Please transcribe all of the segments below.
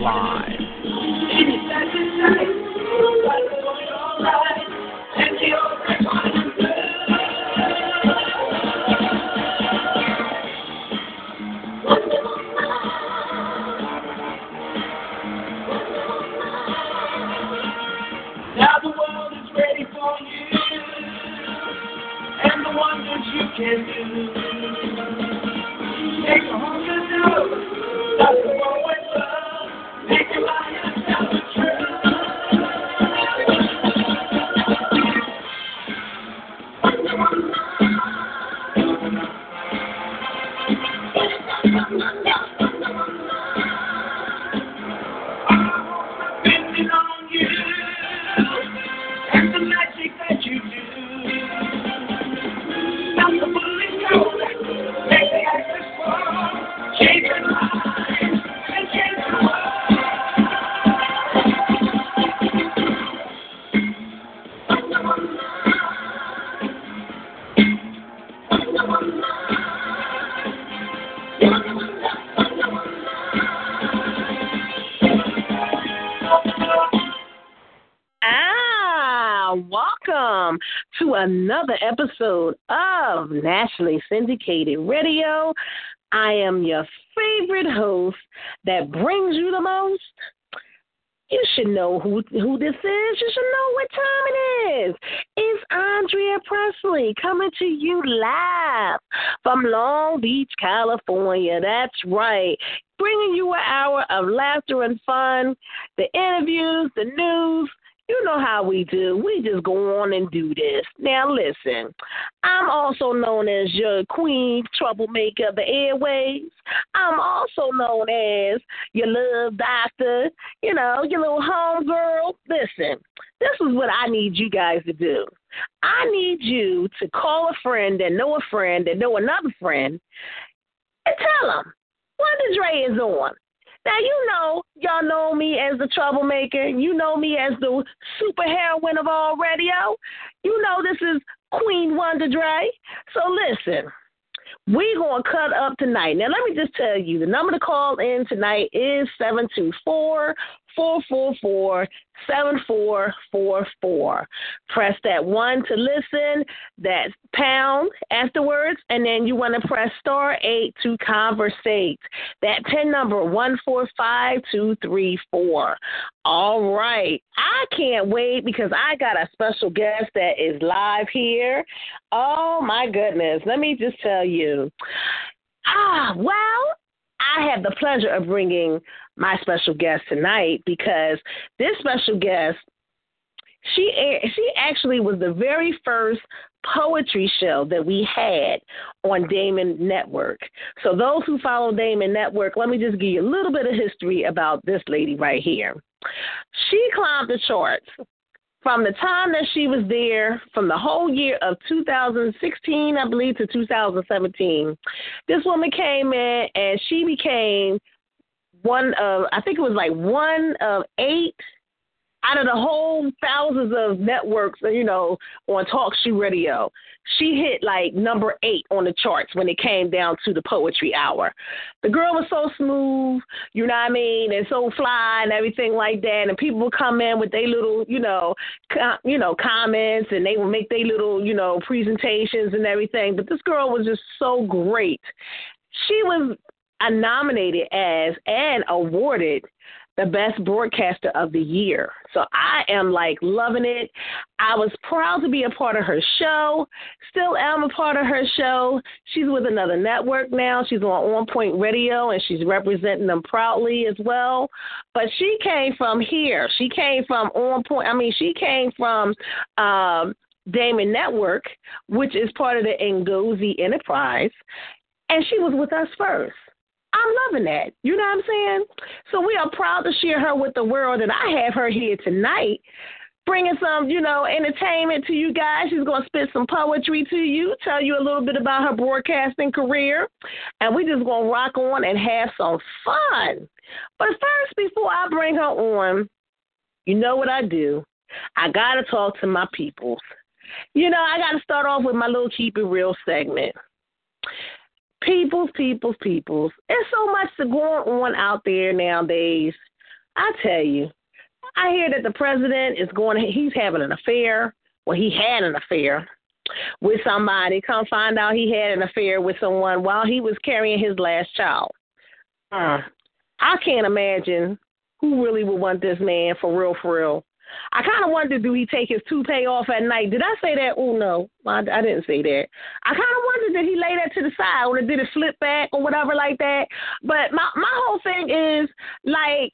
Live. Now the world is ready for you and the wonders you can do. Welcome to another episode of Nationally Syndicated Radio. I am your favorite host that brings you the most. You should know who who this is. You should know what time it is. It's Andrea Pressley coming to you live from Long Beach, California. That's right. Bringing you an hour of laughter and fun, the interviews, the news, you know how we do. We just go on and do this. Now, listen, I'm also known as your queen troublemaker of the airways. I'm also known as your love doctor, you know, your little homegirl. Listen, this is what I need you guys to do. I need you to call a friend and know a friend and know another friend and tell them Wonder Dre is on. Now you know, y'all know me as the troublemaker. You know me as the super heroine of all radio. You know this is Queen Wonder Dre. So listen, we gonna cut up tonight. Now let me just tell you, the number to call in tonight is seven two four four four four seven four four four. Press that one to listen, that pound afterwards, and then you want to press star eight to conversate. That pin number one four five two three four. All right. I can't wait because I got a special guest that is live here. Oh my goodness. Let me just tell you. Ah, well, I have the pleasure of bringing my special guest tonight because this special guest, she she actually was the very first poetry show that we had on Damon Network. So those who follow Damon Network, let me just give you a little bit of history about this lady right here. She climbed the charts from the time that she was there, from the whole year of 2016, I believe, to 2017, this woman came in and she became one of, I think it was like one of eight out of the whole thousands of networks, you know, on Talk show Radio. She hit like number eight on the charts when it came down to the poetry hour. The girl was so smooth, you know what I mean, and so fly and everything like that. And people would come in with their little, you know, com- you know, comments, and they would make their little, you know, presentations and everything. But this girl was just so great. She was nominated as and awarded the best broadcaster of the year. So I am like loving it. I was proud to be a part of her show. Still am a part of her show. She's with another network now. She's on On Point Radio and she's representing them proudly as well. But she came from here. She came from On Point. I mean, she came from um Damon Network, which is part of the Ngozi Enterprise, and she was with us first. I'm loving that. You know what I'm saying? So we are proud to share her with the world, and I have her here tonight bringing some, you know, entertainment to you guys. She's going to spit some poetry to you, tell you a little bit about her broadcasting career, and we just going to rock on and have some fun. But first, before I bring her on, you know what I do? I got to talk to my peoples. You know, I got to start off with my little keep it real segment. Peoples, peoples, peoples. There's so much to going on out there nowadays. I tell you, I hear that the president is going. He's having an affair. Well, he had an affair with somebody. Come find out he had an affair with someone while he was carrying his last child. Uh, I can't imagine who really would want this man for real, for real. I kind of wondered, do he take his toupee off at night? Did I say that? Oh no, I, I didn't say that. I kind of wondered, did he lay that to the side, or did it flip back, or whatever like that? But my my whole thing is like,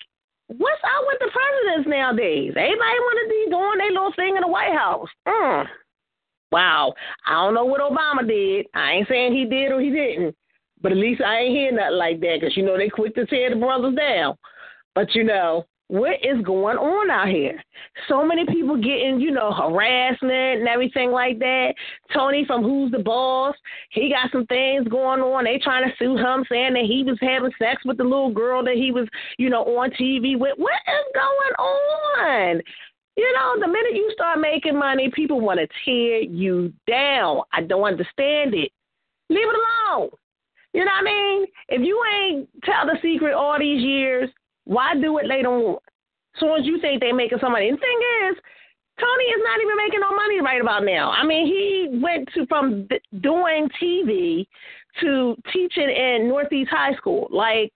what's out with the presidents nowadays? Everybody want to be doing their little thing in the White House. Mm. Wow, I don't know what Obama did. I ain't saying he did or he didn't, but at least I ain't hearing nothing like that because you know they quick to tear the brothers down. But you know, what is going on out here? So many people getting, you know, harassment and everything like that. Tony from Who's the Boss, he got some things going on. They trying to sue him, saying that he was having sex with the little girl that he was, you know, on TV with. What is going on? You know, the minute you start making money, people want to tear you down. I don't understand it. Leave it alone. You know what I mean? If you ain't tell the secret all these years, why do it later on? So as you think they're making some money. And the thing is, Tony is not even making no money right about now. I mean, he went to from doing TV to teaching in Northeast High School. Like,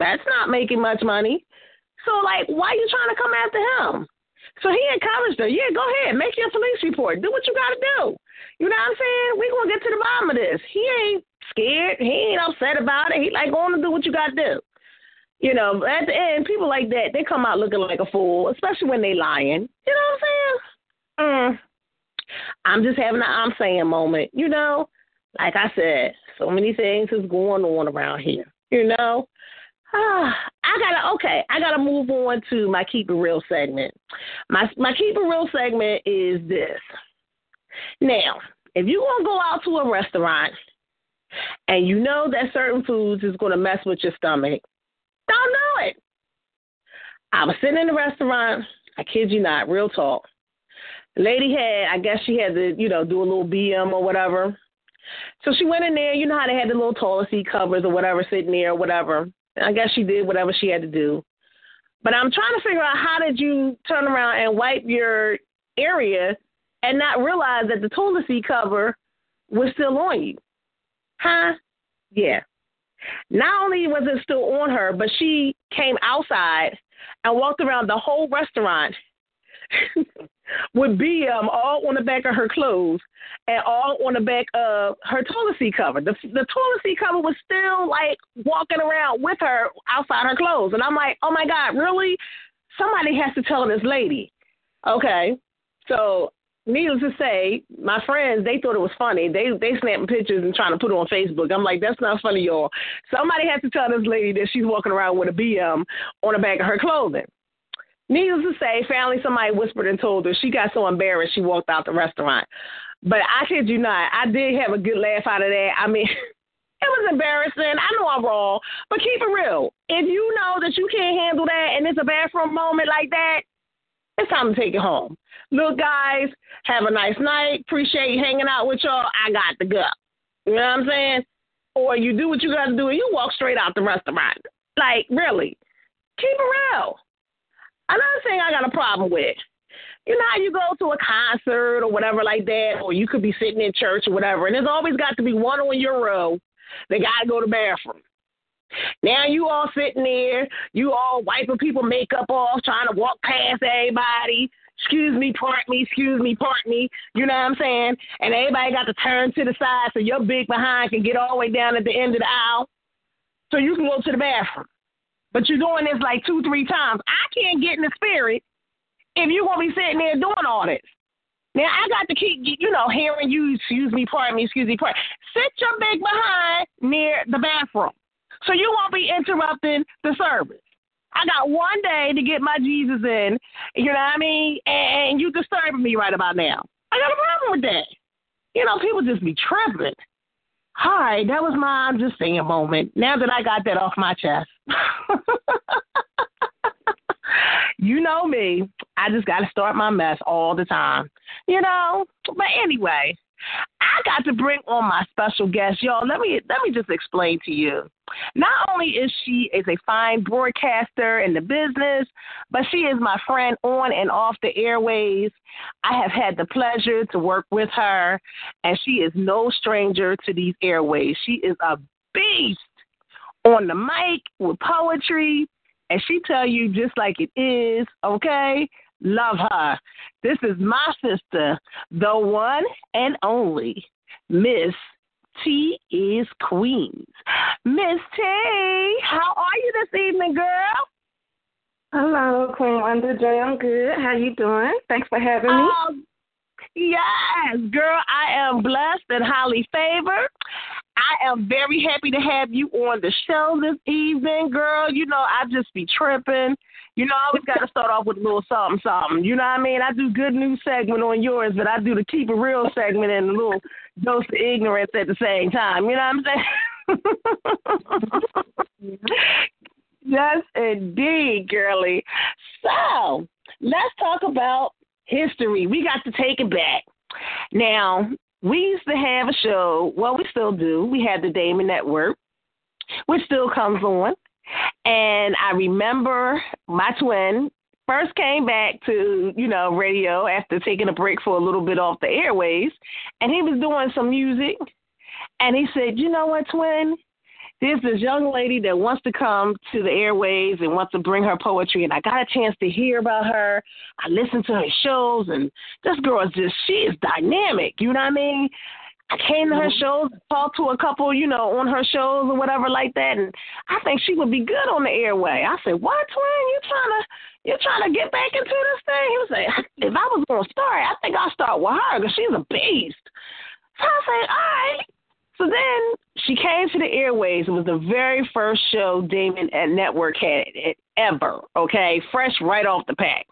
that's not making much money. So, like, why are you trying to come after him? So he encouraged her, yeah, go ahead, make your police report, do what you got to do. You know what I'm saying? we going to get to the bottom of this. He ain't scared. He ain't upset about it. He like, going to do what you got to do. You know, at the end, people like that, they come out looking like a fool, especially when they lying. You know what I'm saying? Mm. I'm just having an I'm saying moment. You know, like I said, so many things is going on around here. You know, ah, I gotta okay. I gotta move on to my keep it real segment. My my keep it real segment is this. Now, if you to go out to a restaurant and you know that certain foods is to mess with your stomach, don't know it. I was sitting in the restaurant. I kid you not, real talk. Lady had, I guess she had to, you know, do a little BM or whatever. So she went in there. You know how they had the little toilet seat covers or whatever sitting there or whatever. I guess she did whatever she had to do. But I'm trying to figure out how did you turn around and wipe your area and not realize that the toilet seat cover was still on you? Huh? Yeah. Not only was it still on her, but she came outside and walked around the whole restaurant with BM all on the back of her clothes and all on the back of her toilet seat cover. The, the toilet seat cover was still like walking around with her outside her clothes. And I'm like, oh my God, really? Somebody has to tell this lady. Okay. So needless to say, my friends they thought it was funny. They they snapping pictures and trying to put it on Facebook. I'm like, that's not funny, y'all. Somebody has to tell this lady that she's walking around with a BM on the back of her clothing. Needless to say, finally somebody whispered and told her she got so embarrassed she walked out the restaurant. But I kid you not, I did have a good laugh out of that. I mean. It was embarrassing. I know I'm wrong, but keep it real. If you know that you can't handle that and it's a bathroom moment like that, it's time to take it home. Look, guys, have a nice night. Appreciate hanging out with y'all. I got to go. You know what I'm saying? Or you do what you got to do and you walk straight out the restaurant. Like, really. Keep it real. Another thing I got a problem with. You know how you go to a concert or whatever like that, or you could be sitting in church or whatever, and there's always got to be one on your row that got to go to the bathroom. Now you all sitting there, you all wiping people makeup off, trying to walk past everybody. Excuse me, part me, excuse me, part me. You know what I'm saying? And everybody got to turn to the side so your big behind can get all the way down at the end of the aisle so you can go to the bathroom. But you're doing this like two, three times. I can't get in the spirit if you're going to be sitting there doing all this. Now I got to keep, you know, hearing you. Excuse me, pardon me, excuse me, pardon. Sit your big behind near the bathroom, so you won't be interrupting the service. I got one day to get my Jesus in, you know what I mean? And you disturbing me right about now. I got a problem with that. You know, people just be tripping. Hi, that was my I'm just saying moment. Now that I got that off my chest. you know me. I just got to start my mess all the time. You know? But anyway, I got to bring on my special guest, y'all. Let me let me just explain to you. Not only is she is a fine broadcaster in the business, but she is my friend on and off the airways. I have had the pleasure to work with her, and she is no stranger to these airways. She is a beast on the mic with poetry, and she tell you just like it is, okay? Love her. This is my sister, the one and only Miss T is Queens. Miss T, how are you this evening, girl? Hello, Queen Wonder J. I'm good. How you doing? Thanks for having me. Um, yes, girl, I am blessed and highly favored. I am very happy to have you on the show this evening, girl. You know, I just be tripping. You know, I always got to start off with a little something, something. You know what I mean? I do good news segment on yours, but I do the keep it real segment and a little dose of ignorance at the same time. You know what I'm saying? yes, indeed, girly. So let's talk about history. We got to take it back. Now, we used to have a show. Well, we still do. We had the Damon Network, which still comes on. And I remember my twin first came back to, you know, radio after taking a break for a little bit off the airways. And he was doing some music. And he said, You know what, twin? There's this young lady that wants to come to the airways and wants to bring her poetry, and I got a chance to hear about her. I listened to her shows, and this girl is just, she is dynamic. You know what I mean? I came to her mm-hmm. shows, talked to a couple, you know, on her shows or whatever like that, and I think she would be good on the airway. I said, "What, twin? You trying to you trying to get back into this thing?" He was like, "If I was gonna start, I think I'll start with her because she's a beast." So I said, "All right." So then she came to the airways. It was the very first show Damon at Network had it ever. Okay, fresh right off the pack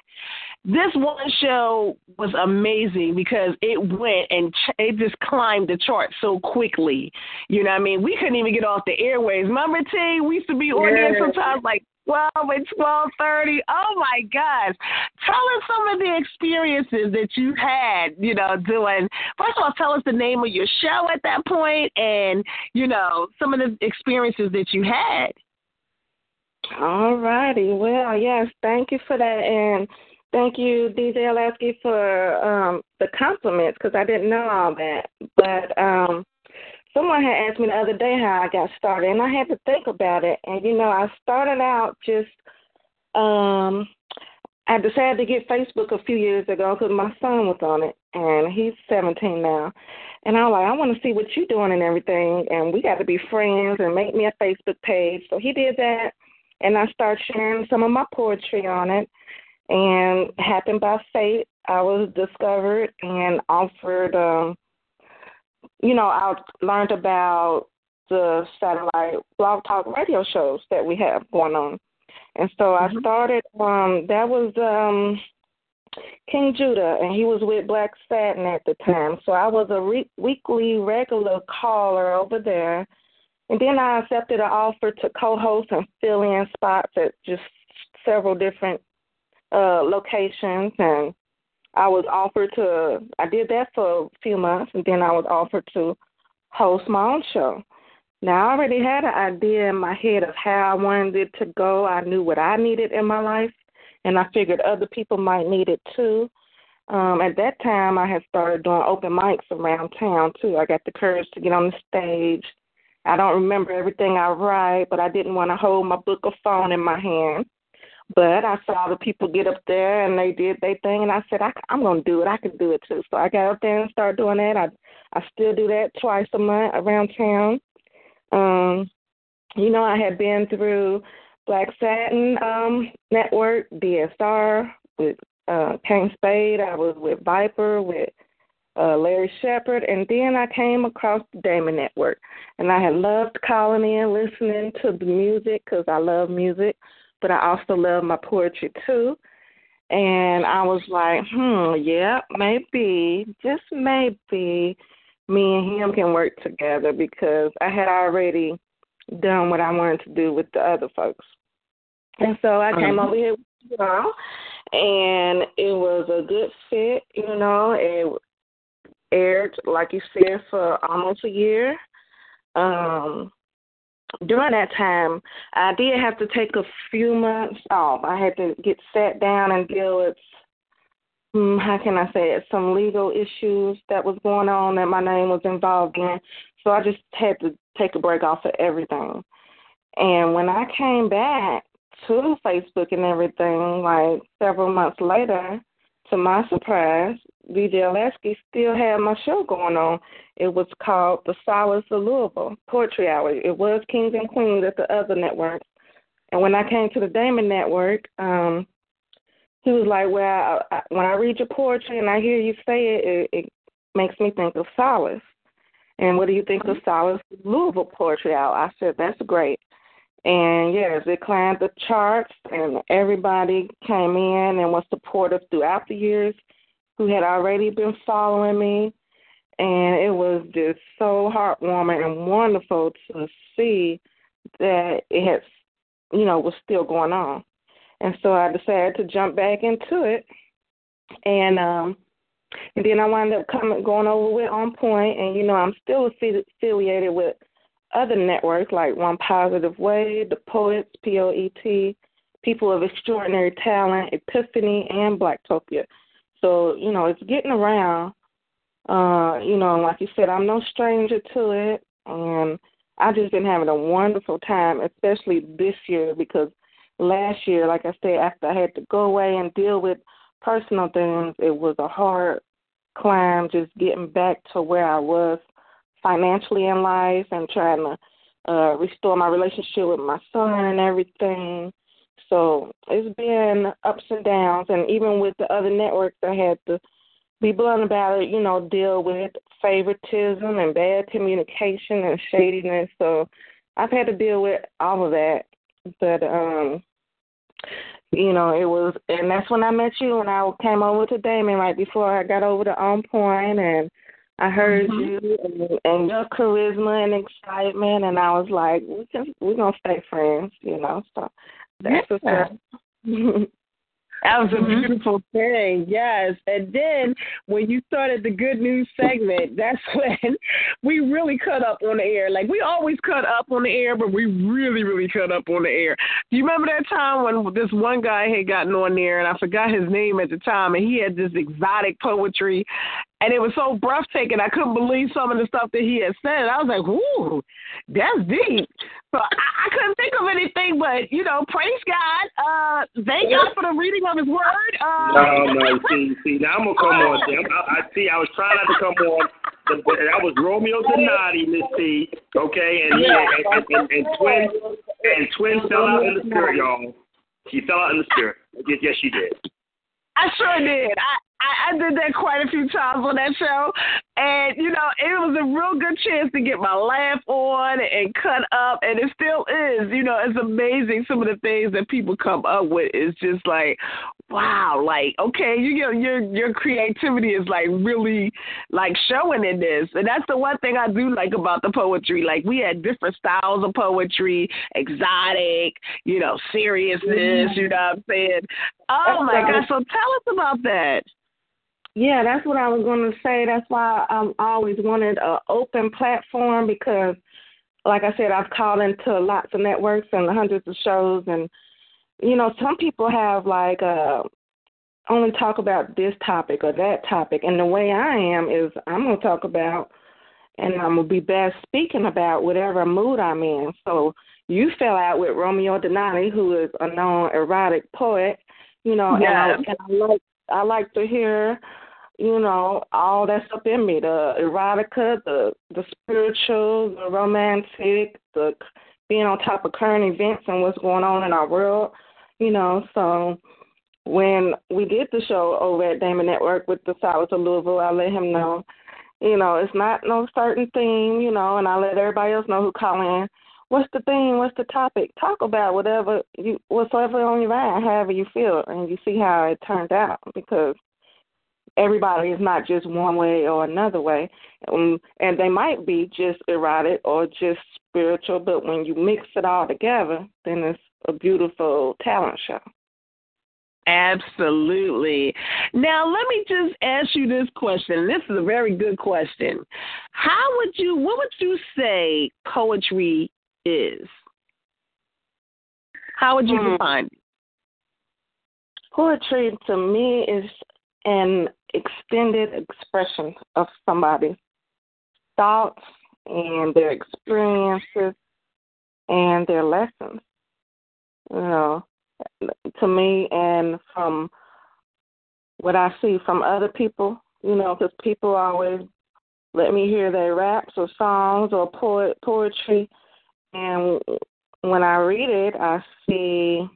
this one show was amazing because it went and ch- it just climbed the chart so quickly. You know what I mean? We couldn't even get off the airways. Remember, T? We used to be on there sometimes like 12 and 12.30. Oh, my gosh. Tell us some of the experiences that you had, you know, doing. First of all, tell us the name of your show at that point and, you know, some of the experiences that you had. All righty. Well, yes, thank you for that. And Thank you, DJ Lasky, for um, the compliments because I didn't know all that. But um, someone had asked me the other day how I got started, and I had to think about it. And you know, I started out just um, I decided to get Facebook a few years ago because my son was on it, and he's 17 now. And I was like, I want to see what you're doing and everything, and we got to be friends and make me a Facebook page. So he did that, and I started sharing some of my poetry on it and happened by fate. I was discovered and offered. Um, you know, I learned about the satellite blog talk radio shows that we have going on, and so mm-hmm. I started. Um, that was um, King Judah, and he was with Black Satin at the time. So I was a re- weekly regular caller over there. And then I accepted an offer to co-host and fill in spots at just several different uh, locations, and I was offered to. I did that for a few months, and then I was offered to host my own show. Now I already had an idea in my head of how I wanted it to go. I knew what I needed in my life, and I figured other people might need it too. Um, at that time, I had started doing open mics around town too. I got the courage to get on the stage. I don't remember everything I write, but I didn't want to hold my book or phone in my hand. But I saw the people get up there and they did their thing, and I said, I, I'm going to do it. I can do it too. So I got up there and started doing that. I I still do that twice a month around town. Um, you know, I had been through Black Satin um, Network, DSR with uh, Kane Spade. I was with Viper, with uh, Larry Shepard, and then I came across the Damon Network. And I had loved calling in, listening to the music because I love music, but I also love my poetry too. And I was like, hmm, yeah, maybe, just maybe, me and him can work together because I had already done what I wanted to do with the other folks. And so I came over here with you all, and it was a good fit. You know, it aired like you said for almost a year. Um, during that time, I did have to take a few months off. I had to get sat down and deal with hmm, how can I say it, some legal issues that was going on that my name was involved in. So I just had to take a break off of everything. And when I came back to Facebook and everything, like several months later, to my surprise, DJ Lasky still had my show going on. It was called The Solace of Louisville Poetry Hour. It was Kings and Queens at the other networks. And when I came to the Damon Network, um, he was like, "Well, I, I, when I read your poetry and I hear you say it, it, it makes me think of Solace." And what do you think of Solace Louisville Poetry Hour? I said, "That's great." And yes, it climbed the charts, and everybody came in and was supportive throughout the years who had already been following me. And it was just so heartwarming and wonderful to see that it had, you know, was still going on. And so I decided to jump back into it. And um and then I wound up coming going over with On Point, and you know I'm still affiliated with other networks like One Positive Way, The Poets, P O E T, People of Extraordinary Talent, Epiphany, and Blacktopia. So, you know, it's getting around. Uh, you know, like you said, I'm no stranger to it and I've just been having a wonderful time, especially this year because last year, like I said, after I had to go away and deal with personal things, it was a hard climb just getting back to where I was financially in life and trying to uh restore my relationship with my son and everything. So it's been ups and downs and even with the other networks I had to be blunt about it, you know, deal with favoritism and bad communication and shadiness. So I've had to deal with all of that. But um you know, it was and that's when I met you when I came over to Damon right before I got over to On Point and I heard mm-hmm. you and, and your charisma and excitement, and I was like, we can we're gonna stay friends, you know. So that's yeah. what's That was a mm-hmm. beautiful thing, yes. And then when you started the good news segment, that's when we really cut up on the air. Like we always cut up on the air, but we really, really cut up on the air. Do you remember that time when this one guy had gotten on there, and I forgot his name at the time, and he had this exotic poetry, and it was so breathtaking. I couldn't believe some of the stuff that he had said. I was like, "Ooh, that's deep." So I, I couldn't think of anything, but you know, praise God. Uh, thank God for the reading of His Word. Uh, no, no, see, see, now I'm gonna come on. See, I, I see. I was trying not to come on. That was Romeo Donati, Miss T. Okay, and and, and, and, and twin and twin fell out in the spirit, y'all. She fell out in the spirit. Yes, yes, she did. I sure did. I, I, I did that quite a few times on that show, and you know it was a real good chance to get my laugh on and cut up, and it still is. You know, it's amazing some of the things that people come up with. Is just like, wow, like okay, you know, your your creativity is like really like showing in this, and that's the one thing I do like about the poetry. Like we had different styles of poetry, exotic, you know, seriousness. Mm-hmm. You know what I'm saying? Oh my God! So tell us about that. Yeah, that's what I was going to say. That's why I always wanted an open platform because, like I said, I've called into lots of networks and hundreds of shows, and you know, some people have like uh, only talk about this topic or that topic, and the way I am is I'm going to talk about, and I'm going to be best speaking about whatever mood I'm in. So you fell out with Romeo Donati, who is a known erotic poet, you know, yes. and, I, and I like I like to hear you know, all that's up in me the erotica, the the spiritual, the romantic, the being on top of current events and what's going on in our world, you know. So when we did the show over at Damon Network with the Solace of Louisville, I let him know, you know, it's not no certain theme, you know, and I let everybody else know who call in. What's the theme? What's the topic? Talk about whatever you, whatsoever on your mind, however you feel, and you see how it turned out because everybody is not just one way or another way, um, and they might be just erotic or just spiritual, but when you mix it all together, then it's a beautiful talent show. Absolutely. Now, let me just ask you this question. This is a very good question. How would you, what would you say poetry is? How would you Hmm. define it? Poetry to me is an extended expression of somebody's thoughts and their experiences and their lessons. You know, to me, and from what I see from other people, you know, because people always let me hear their raps or songs or poet poetry, and when I read it, I see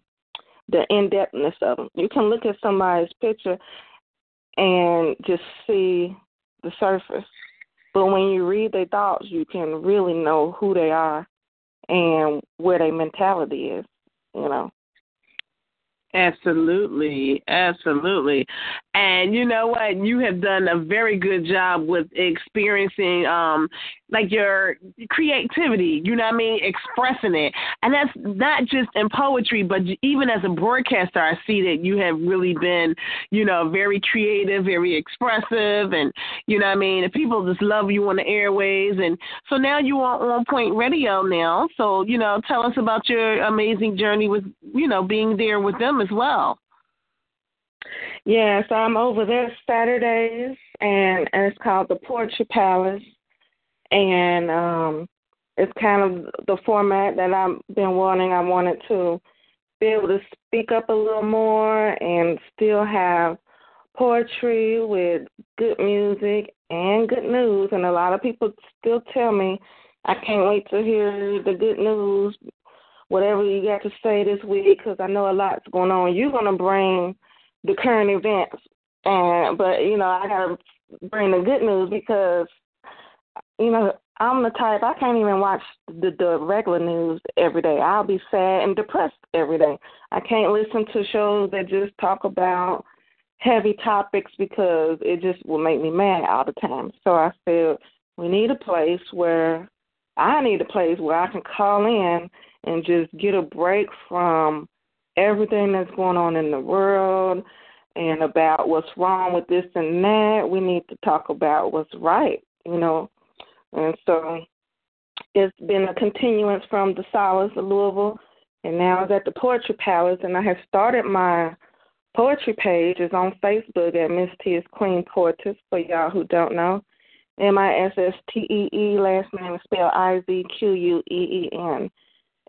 the in depthness of them. You can look at somebody's picture and just see the surface, but when you read their thoughts, you can really know who they are and where their mentality is. You know. Absolutely, absolutely. And you know what? You have done a very good job with experiencing um like your creativity, you know what I mean, expressing it. And that's not just in poetry, but even as a broadcaster, I see that you have really been, you know, very creative, very expressive and you know what I mean, and people just love you on the airways and so now you are on Point Radio now. So, you know, tell us about your amazing journey with, you know, being there with them as well. Yeah, so I'm over there Saturdays, and, and it's called the Poetry Palace, and um, it's kind of the format that I've been wanting. I wanted to be able to speak up a little more and still have poetry with good music and good news. And a lot of people still tell me, I can't wait to hear the good news, whatever you got to say this week, because I know a lot's going on. You're going to bring the current events, and but you know I gotta bring the good news because you know I'm the type I can't even watch the the regular news every day. I'll be sad and depressed every day. I can't listen to shows that just talk about heavy topics because it just will make me mad all the time. So I feel we need a place where I need a place where I can call in and just get a break from everything that's going on in the world and about what's wrong with this and that. We need to talk about what's right, you know. And so it's been a continuance from the Solace of Louisville, and now it's at the Poetry Palace. And I have started my poetry page. It's on Facebook at Miss T is Queen Poetess for y'all who don't know. M I S S T E E, last name is spelled I Z Q U E E N.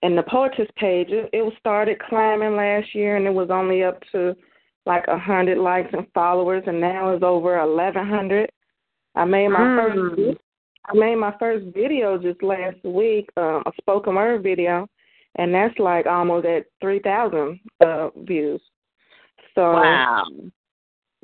And the poetess page, it, it was started climbing last year, and it was only up to like a hundred likes and followers, and now it's over eleven hundred. I made my Mm. first, I made my first video just last week, um, a spoken word video, and that's like almost at three thousand uh, views. So Wow.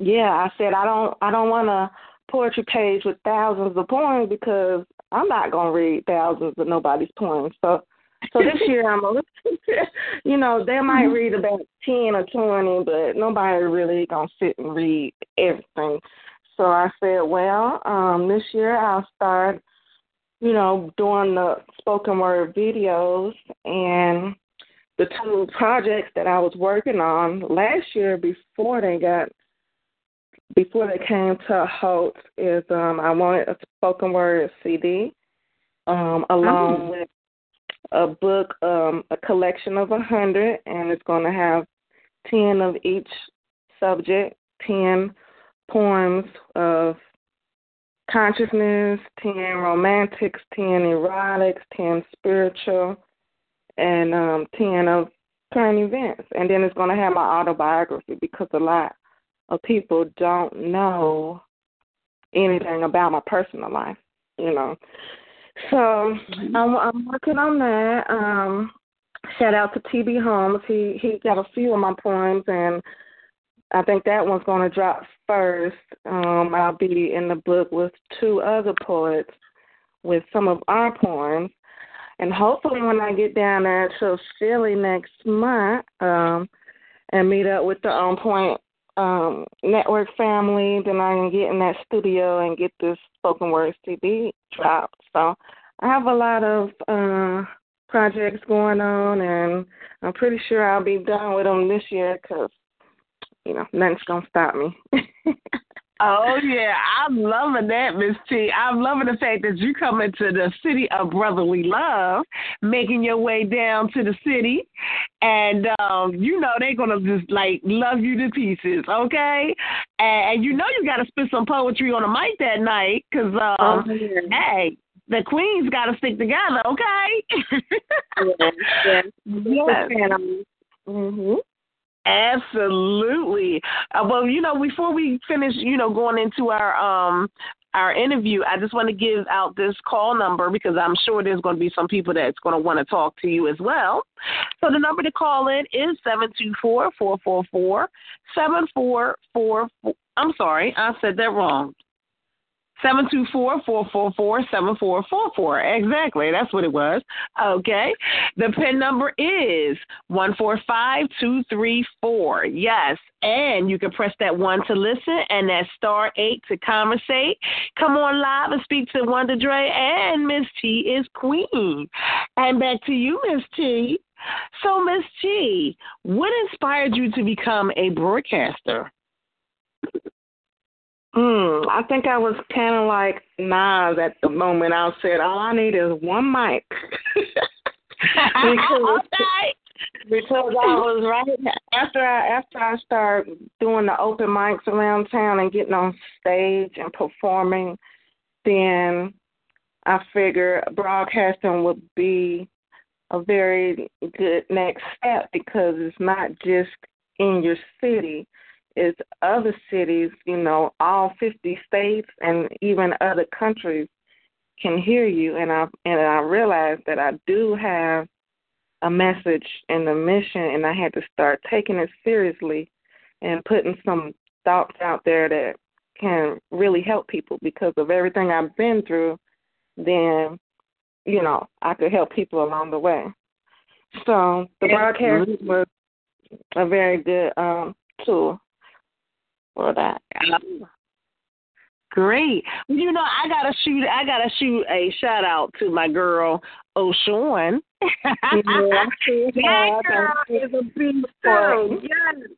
yeah, I said I don't I don't want a poetry page with thousands of poems because I'm not gonna read thousands of nobody's poems. So so this year I'm a you know, they might read about ten or twenty, but nobody really gonna sit and read everything. So I said, Well, um, this year I'll start, you know, doing the spoken word videos and the two projects that I was working on last year before they got before they came to a halt is um I wanted a spoken word CD um along Oh. with a book um a collection of a hundred and it's going to have ten of each subject, ten poems of consciousness, ten romantics, ten erotics, ten spiritual, and um ten of current events. And then it's going to have my autobiography because a lot of people don't know anything about my personal life, you know. So I'm, I'm working on that. Um, shout out to TB Holmes. He he got a few of my poems, and I think that one's going to drop first. Um, I'll be in the book with two other poets with some of our poems. And hopefully, when I get down there to Philly next month um, and meet up with the On Point um, network family, then I can get in that studio and get this spoken word CD dropped. So I have a lot of uh, projects going on, and I'm pretty sure I'll be done with them this year because you know nothing's gonna stop me. Oh yeah, I'm loving that, Miss T. I'm loving the fact that you come into the city of brotherly love, making your way down to the city, and um, you know they're gonna just like love you to pieces, okay? And, and you know you got to spit some poetry on the mic that night, cause um, Oh, yeah. hey, the queens got to stick together, okay? yes, yes, Yes. Mhm. Absolutely. Uh, well, you know, before we finish, you know, going into our um our interview, I just want to give out this call number because I'm sure there's going to be some people that's going to want to talk to you as well. So the number to call in is seven two four four four four seven four four. I'm sorry, I said that wrong. Seven two four four four four seven four four four. Exactly, that's what it was. Okay. The PIN number is one four five two three four. Yes, and you can press that one to listen and that star eight to conversate. Come on live and speak to Wonder Dre and Miss T is Queen. And back to you, Miss T. So, Miss T, what inspired you to become a broadcaster? Mm, I think I was kind of like Nas at the moment. I said, all I need is one mic. because, because I was right after I after I started doing the open mics around town and getting on stage and performing, then I figured broadcasting would be a very good next step because it's not just in your city it's other cities, you know, all 50 states and even other countries can hear you. And I and I realized that I do have a message and a mission, and I had to start taking it seriously and putting some thoughts out there that can really help people because of everything I've been through. Then, you know, I could help people along the way. So the broadcast was a very good um, tool for that. Great. You know, I gotta shoot. I gotta shoot a shout out to my girl O'Shawn. Yeah, that girl is a big girl. Yes.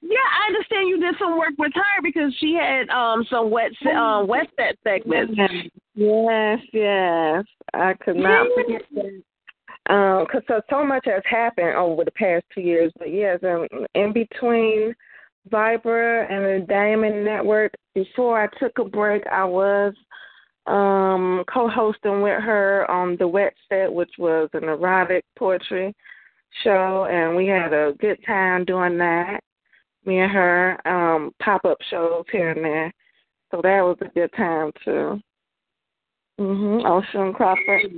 Yeah, I understand you did some work with her because she had um some wet uh, wet set segments. Yes, yes. I could not forget that. Um, cause so, so much has happened over the past two years, but yes, um, in between Viber and the Diamond Network, before I took a break, I was um co-hosting with her on the Wet Set, which was an erotic poetry show, and we had a good time doing that. Me and her um pop-up shows here and there, so that was a good time too. Mhm. Ocean Crawford.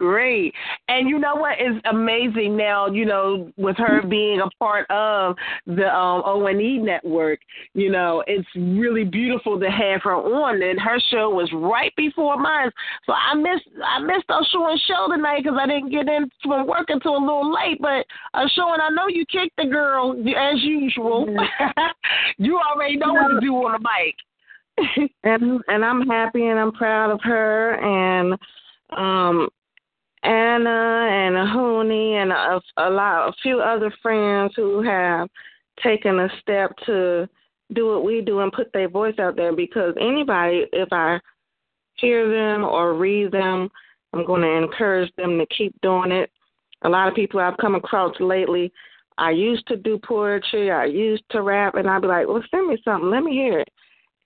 Great. And you know what is amazing now, you know, with her being a part of the um O and E network, you know, it's really beautiful to have her on and her show was right before mine. So I missed I missed O'Shawn's show and show tonight because I didn't get in from work until a little late. But O'Shawn, I know you kicked the girl as usual. you already know what to do on the mic. and and I'm happy and I'm proud of her and um Anna and Hooney and a, a lot a few other friends who have taken a step to do what we do and put their voice out there because anybody if I hear them or read them I'm going to encourage them to keep doing it. A lot of people I've come across lately I used to do poetry, I used to rap and I'd be like, Well send me something, let me hear it.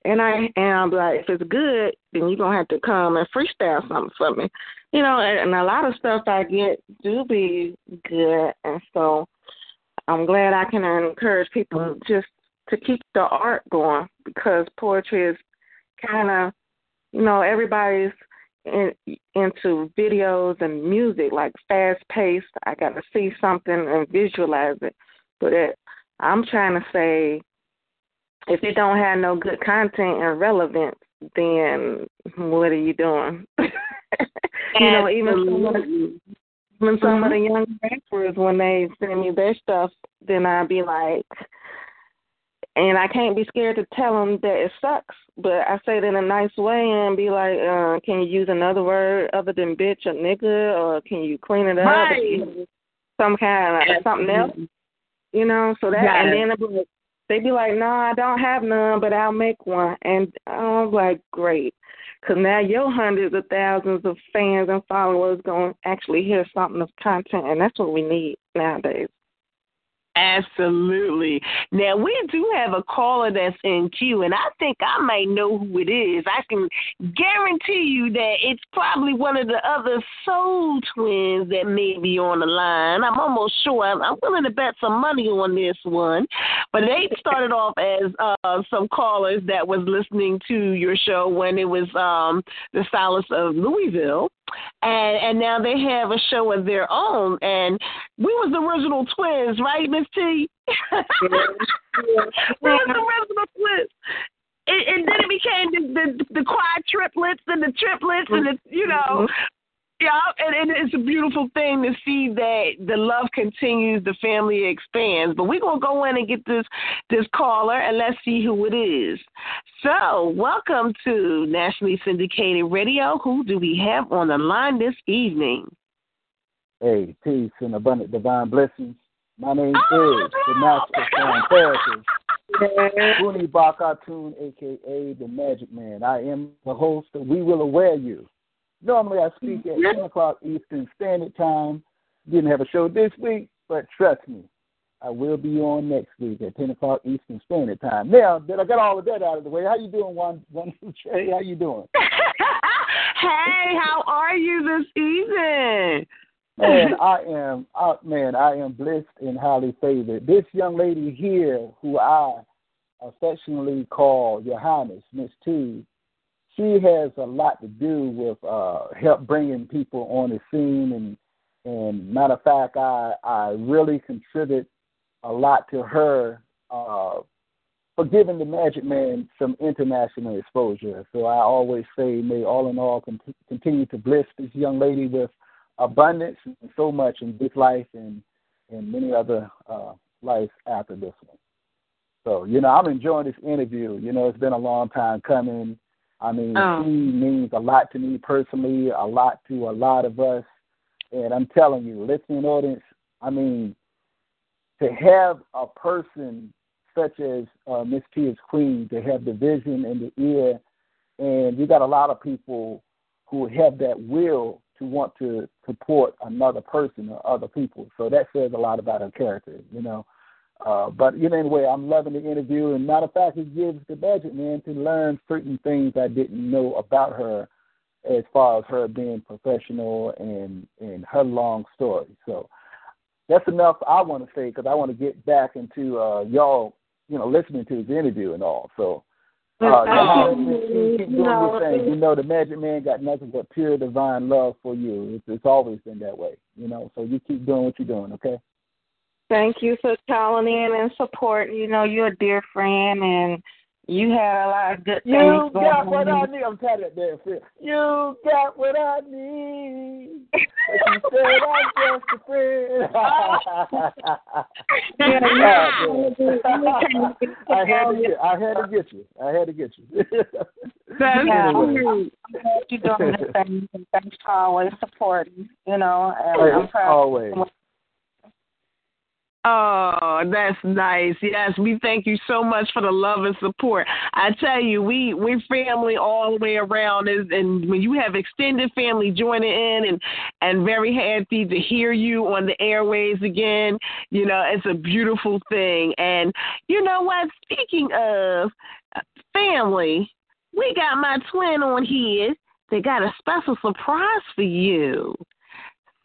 And I and I'm like, if it's good, then you're gonna have to come and freestyle something for me, you know. And, and a lot of stuff I get do be good, and so I'm glad I can encourage people just to keep the art going because poetry is kind of, you know, everybody's in, into videos and music like fast paced. I got to see something and visualize it, but it, I'm trying to say if it don't have no good content and relevance, then what are you doing? you know, even some of the, when some of the young rappers when they send me their stuff, then I'd be like, and I can't be scared to tell them that it sucks, but I say it in a nice way and be like, uh, can you use another word other than bitch or nigga, or can you clean it up? Right. Some kind of something else, you know. So that, and then be like, they be like, no, I don't have none, but I'll make one, and I was like, great. Because now your hundreds of thousands of fans and followers going to actually hear something of content, and that's what we need nowadays. Absolutely. Now we do have a caller that's in queue, and I think I might know who it is. I can guarantee you that it's probably one of the other soul twins that may be on the line. I'm almost sure. I'm, I'm willing to bet some money on this one. But they started off as uh, some callers that was listening to your show when it was um, the Stylist of Louisville and and now they have a show of their own. And we was the original twins, right, Miss T? we was the original twins. And, and then it became the, the the quadruplets and the triplets and the you know. Mm-hmm. Yeah, and, and it's a beautiful thing to see that the love continues, the family expands. But we're gonna go in and get this this caller and let's see who it is. So, welcome to nationally syndicated radio. Who do we have on the line this evening? Hey, peace and abundant divine blessings. My name oh, is the Master Sound Therapist, Booney Bakatun, aka the Magic Man. I am the host of We Will Aware You. Normally I speak at 10 o'clock Eastern Standard Time. Didn't have a show this week, but trust me, I will be on next week at 10 o'clock Eastern Standard Time. Now that I got all of that out of the way, how you doing, one one Trey? How you doing? hey, how are you this evening? Man, I am, uh, man, I am blessed and highly favored. This young lady here, who I affectionately call Your Highness, Miss T, she has a lot to do with uh, help bringing people on the scene. And, and matter of fact, I, I really contribute a lot to her uh, for giving the Magic Man some international exposure. So I always say, may all in all con- continue to bless this young lady with abundance and so much in this life and and many other uh, lives after this one. So you know, I'm enjoying this interview. You know, it's been a long time coming. I mean, Oh. she means a lot to me personally, a lot to a lot of us. And I'm telling you, listening audience, I mean, to have a person such as uh, Miss T is Queen, to have the vision and the ear, and you got a lot of people who have that will to want to support another person or other people. So that says a lot about her character, you know. Uh, but you know, anyway, I'm loving the interview, and matter of fact, it gives the budget man to learn certain things I didn't know about her, as far as her being professional and and her long story. So that's enough I want to say because I want to get back into uh, y'all, you know, listening to his interview and all. So. Uh, Thank Miss you. keep doing your thing. You know, the Magic Man got nothing but pure divine love for you. It's, it's always been that way, you know. So you keep doing what you're doing, okay? Thank you for calling in and support. You know, you're a dear friend, and you had a lot of good things You going got what I need. I'm tired of that damn friend. You got what I need. But you said I'm just a friend. Yeah, oh, I had to get. I had to get you. I had to get you. That's Yeah. Anyway. I'm glad you're doing the thing, thanks for always supporting. You know, and Hey, I'm proud. always. Oh, that's nice. Yes, we thank you so much for the love and support. I tell you, we we family all the way around, is and when you have extended family joining in, and and very happy to hear you on the airways again. You know, it's a beautiful thing. And you know what? Speaking of family, we got my twin on here. They got a special surprise for you.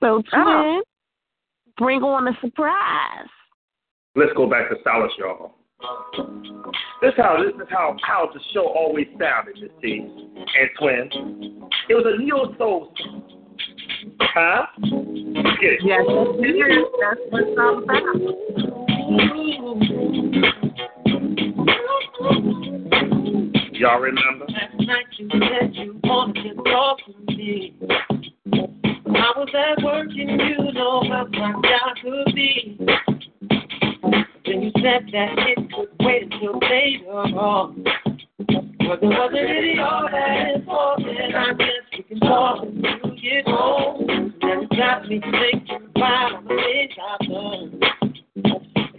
So, oh. twin, Oh. Bring on the surprise. Let's go back to Stylist, y'all. This how this is how how the show always sounded, you see, and twin. It was a neo soul. Huh? Get it? Yes. That's what it's all about. Y'all remember? Last night you said you wanted to talk to me. I was at work and you know how my job could be. Then you said that it could wait until later on. But there wasn't any all that important. I guess we can talk when you get home. And it got me thinking about the things I've done.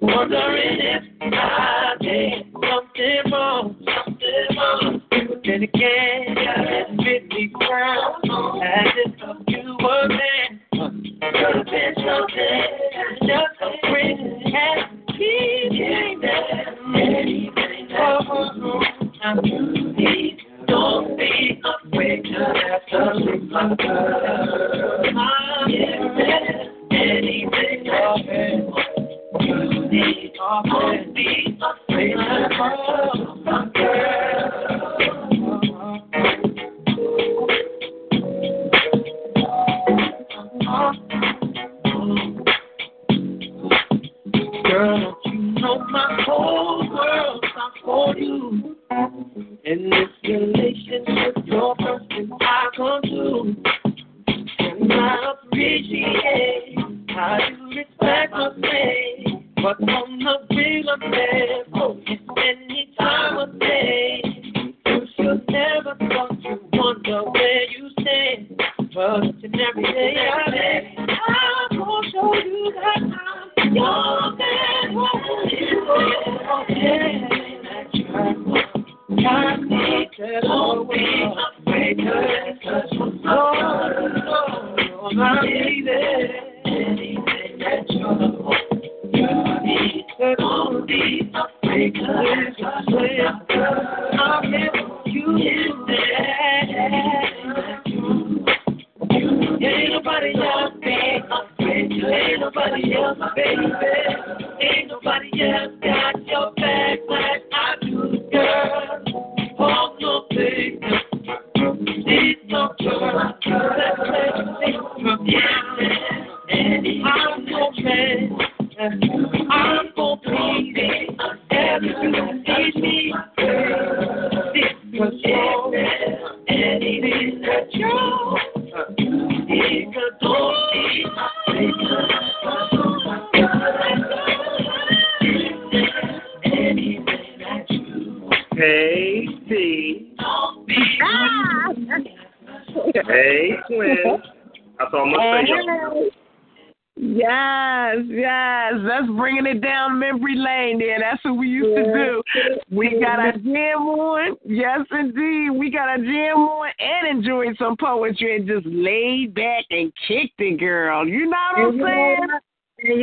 Wondering if I did something wrong, something wrong. But then again, been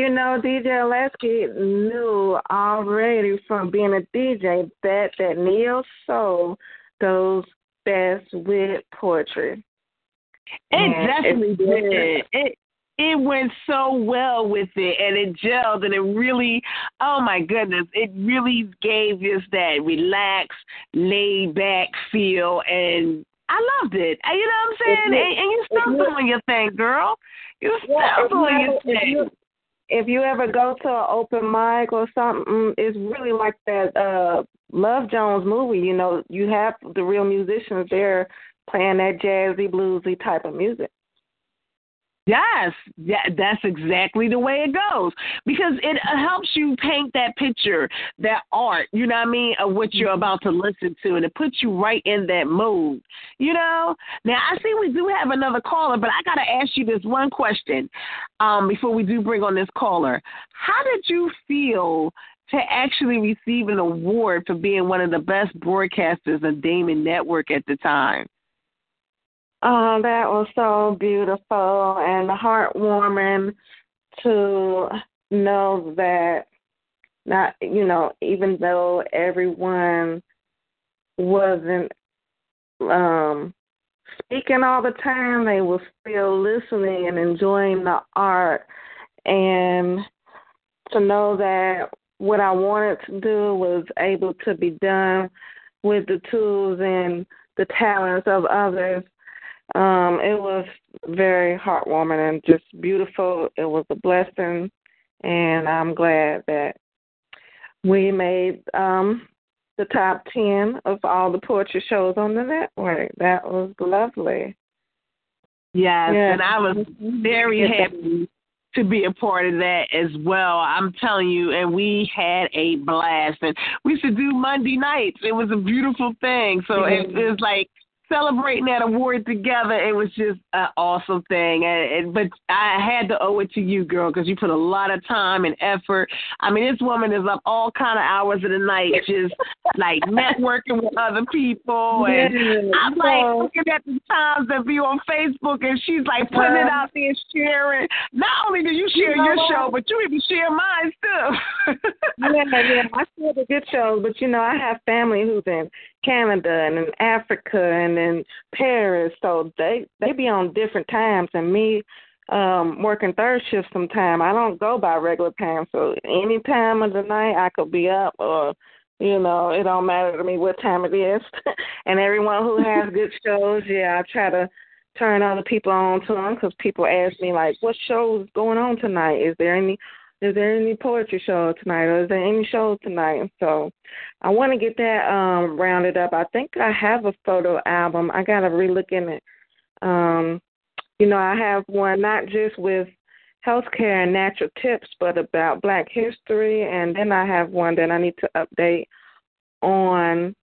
you know, DJ Lasky knew already from being a DJ that that neo soul goes best with poetry. It And definitely did. It it went so well with it and it gelled and it really oh my goodness, it really gave us that relaxed, laid back feel and I loved it. And You know what I'm saying? and, and you still doing your thing, girl. You still Yeah, you doing your thing. If you ever go to an open mic or something, it's really like that uh Love Jones movie. You know, you have the real musicians there playing that jazzy, bluesy type of music. Yes, that's exactly the way it goes because it helps you paint that picture, that art, you know what I mean, of what you're about to listen to, and it puts you right in that mood, you know. Now I see we do have another caller, but I gotta ask you this one question um, before we do bring on this caller. How did you feel to actually receive an award for being one of the best broadcasters of Damon Network at the time? Oh, that was so beautiful and heartwarming to know that not you know, even though everyone wasn't um speaking all the time, they were still listening and enjoying the art. And to know that what I wanted to do was able to be done with the tools and the talents of others um, it was very heartwarming and just beautiful. It was a blessing, and I'm glad that we made um, the top ten of all the poetry shows on the network. That was lovely. Yes, Yeah. and I was very happy to be a part of that as well. I'm telling you, and we had a blast. And we to do Monday nights. It was a beautiful thing. So it, it was like celebrating that award together. It was just an awesome thing. And, and but I had to owe it to you, girl, because you put a lot of time and effort. I mean, this woman is up all kind of hours of the night, just like networking with other people. And Yeah, I'm like looking at the times that be on Facebook, and she's like putting it out there, sharing. Not only do you share You know your what? show, but you even share mine too. yeah, yeah. I still the good shows, but you know, I have family who's in Canada and in Africa and in Paris, so they they be on different times. And me, um, working third shift sometime, I don't go by regular time. So any time of the night, I could be up, or you know, it don't matter to me what time it is. and everyone who has good shows, yeah, I try to turn other people on to them because people ask me like, "What show is going on tonight? Is there any is there any poetry show tonight or is there any show tonight? So I want to get that um rounded up. I think I have a photo album. I got to relook in it. Um you know, I have one not just with healthcare and natural tips, but about black history and then I have one that I need to update on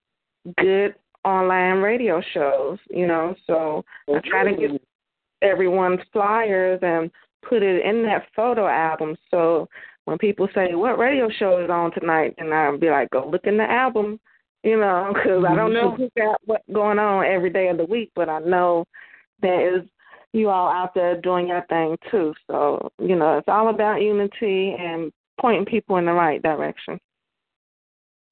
good online radio shows, you know. So I try to get everyone's flyers and put it in that photo album. So when people say, "What radio show is on tonight?" and I'll be like, "Go look in the album," you know, because I don't know mm-hmm. who got what going on every day of the week, but I know there is you all out there doing your thing too. So you know, it's all about unity and pointing people in the right direction.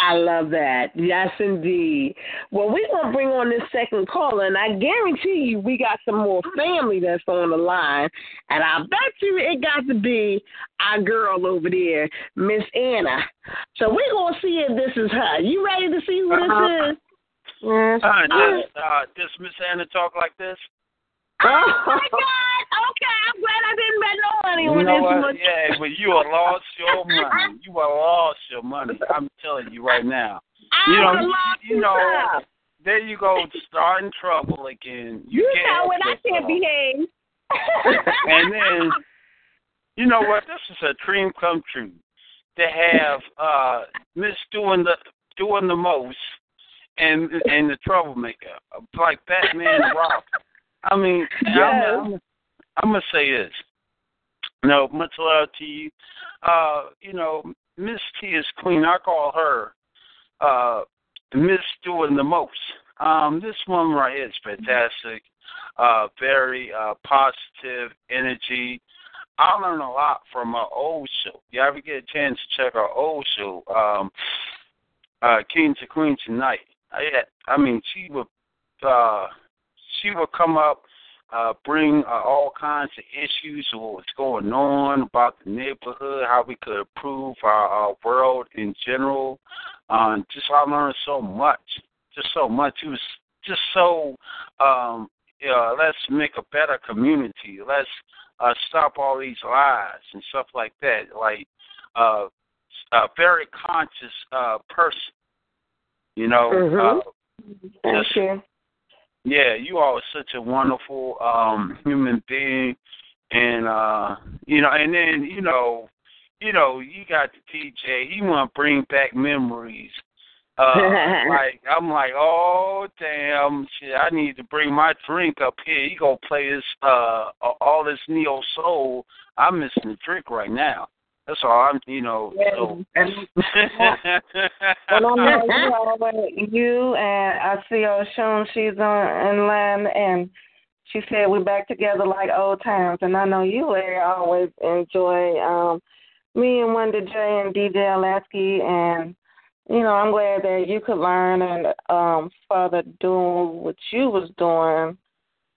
I love that. Yes, indeed. Well, we're going to bring on this second caller, and I guarantee you we got some more family that's on the line. And I bet you it got to be our girl over there, Miss Anna. So we're going to see if this is her. You ready to see who Uh-huh. this is? Yes. Uh, does, uh, does Miss Anna talk like this? Oh, my God. Okay, I'm glad I didn't bet no money You on know this what? one. Yeah, but you have lost your money. You have lost your money. I'm telling you right now. I You know, lost you know, there you go, starting trouble again. You, You know when I can't behave. And then, you know what? This is a dream come true to have uh Miss doing the doing the most and and the troublemaker like Batman and Robin. I mean, I'm, I'm, I'm gonna say this. No, much love to you. Uh, you know, Miss T is queen. I call her uh Miss doing the most. Um, this woman right here is fantastic. Uh, very uh positive energy. I learned a lot from her old show. You ever get a chance to check her old show, um, uh, King to Queen Tonight? I, had, I mean, she would, uh, she would come up, uh, bring uh, all kinds of issues of what's going on about the neighborhood, how we could improve our, our world in general. Um, just I learned so much, just so much. It was just so um, uh, let's make a better community. Let's uh, stop all these lies and stuff like that. Like uh, a very conscious uh, person, you know. Mhm. Uh, Thank just- you. Yeah, you all are such a wonderful um human being and uh you know and then, you know, you know, you got the TJ, he wanna bring back memories. Uh like I'm like, Oh damn shit, I need to bring my drink up here. He gonna play this uh all this neo soul. I'm missing the drink right now. That's all I'm you know, so Well, I know you you and I see her Shun, she's on in line, and she said we're back together like old times. And I know you, Larry, always enjoy um me and Wonder J and DJ Lasky, and you know I'm glad that you could learn and um further doing what you was doing.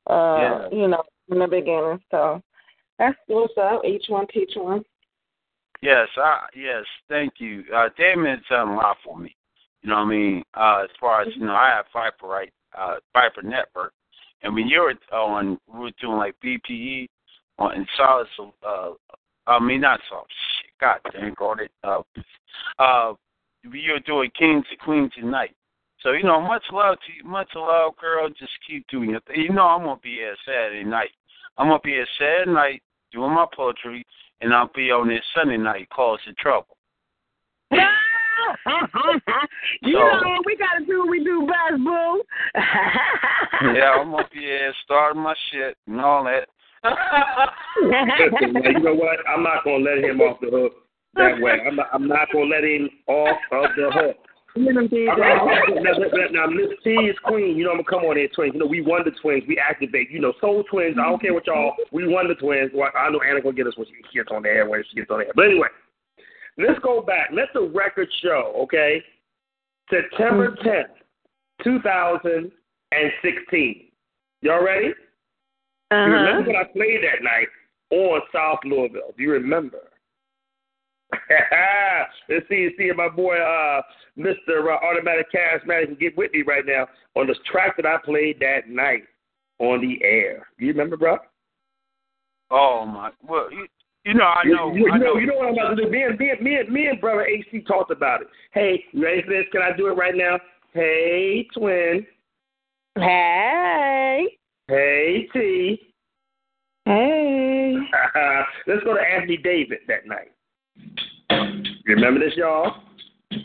Uh, Yeah. you know, in the beginning. So that's what's up. Each one teach one. Yes, I yes, thank you. Uh done a lot for me. You know what I mean? Uh as far as you know, I have Viper right uh Viper Network. And when you were on we were doing like BPE on in solid uh I mean not solid shit, god dang got it. Uh uh you're doing Kings and Queens tonight. So you know, much love to you, much love, girl. Just keep doing it. You know, I'm gonna be here Saturday night. I'm gonna be here Saturday night doing my poetry, and I'll be on this Sunday night causing trouble. you So- know what we gotta do? We do best, boo. yeah, I'm gonna be here starting my shit and all that. Listen, man, you know what? I'm not gonna let him off the hook that way. I'm not, I'm not gonna let him off of the hook. You know, All right, now, now, now, Miss T is queen. You know, I'm gonna come on there, twins. You know, we won the twins. We activate. You know, soul twins. I don't care what y'all. We won the twins. Well, I know Anna gonna get us when she gets on the air when she gets on the air. But anyway, let's go back. Let the record show. Okay, September 10th, 2016. Y'all ready? Uh-huh. remember what I played that night on South Louisville? Do you remember? Let's see, see if my boy uh, Mr. Uh, Automatic Cash Man can get with me right now on this track that I played that night on the air. Do you remember, bro? Oh my! Well, you, you know, I know, You, you, I know, know. you know what I'm about to do. Me and me and me and, me and brother AC talked about it. Hey, you ready for this? Can I do it right now? Hey, twin. Hey. Hey, T. Hey. Let's go to Anthony David that night. Remember this, y'all?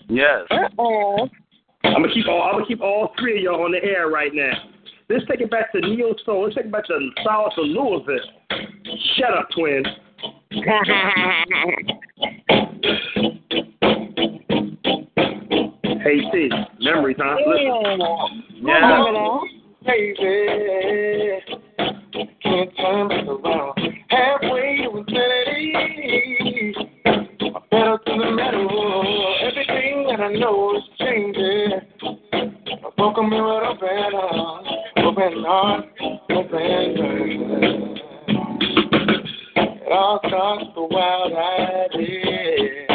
Yes. Uh-oh. I'm gonna keep all I'm gonna keep all three of y'all on the air right now. Let's take it back to Neo Soul. Let's take it back to South of Louisville. Shut up, twin. Hey T, memories, huh? Listen. Yeah. Baby, can't turn around. Halfway to infinity, pedal to the metal. Everything that I know is changing. Welcome me with open open heart, open mind. It all starts with a wild idea.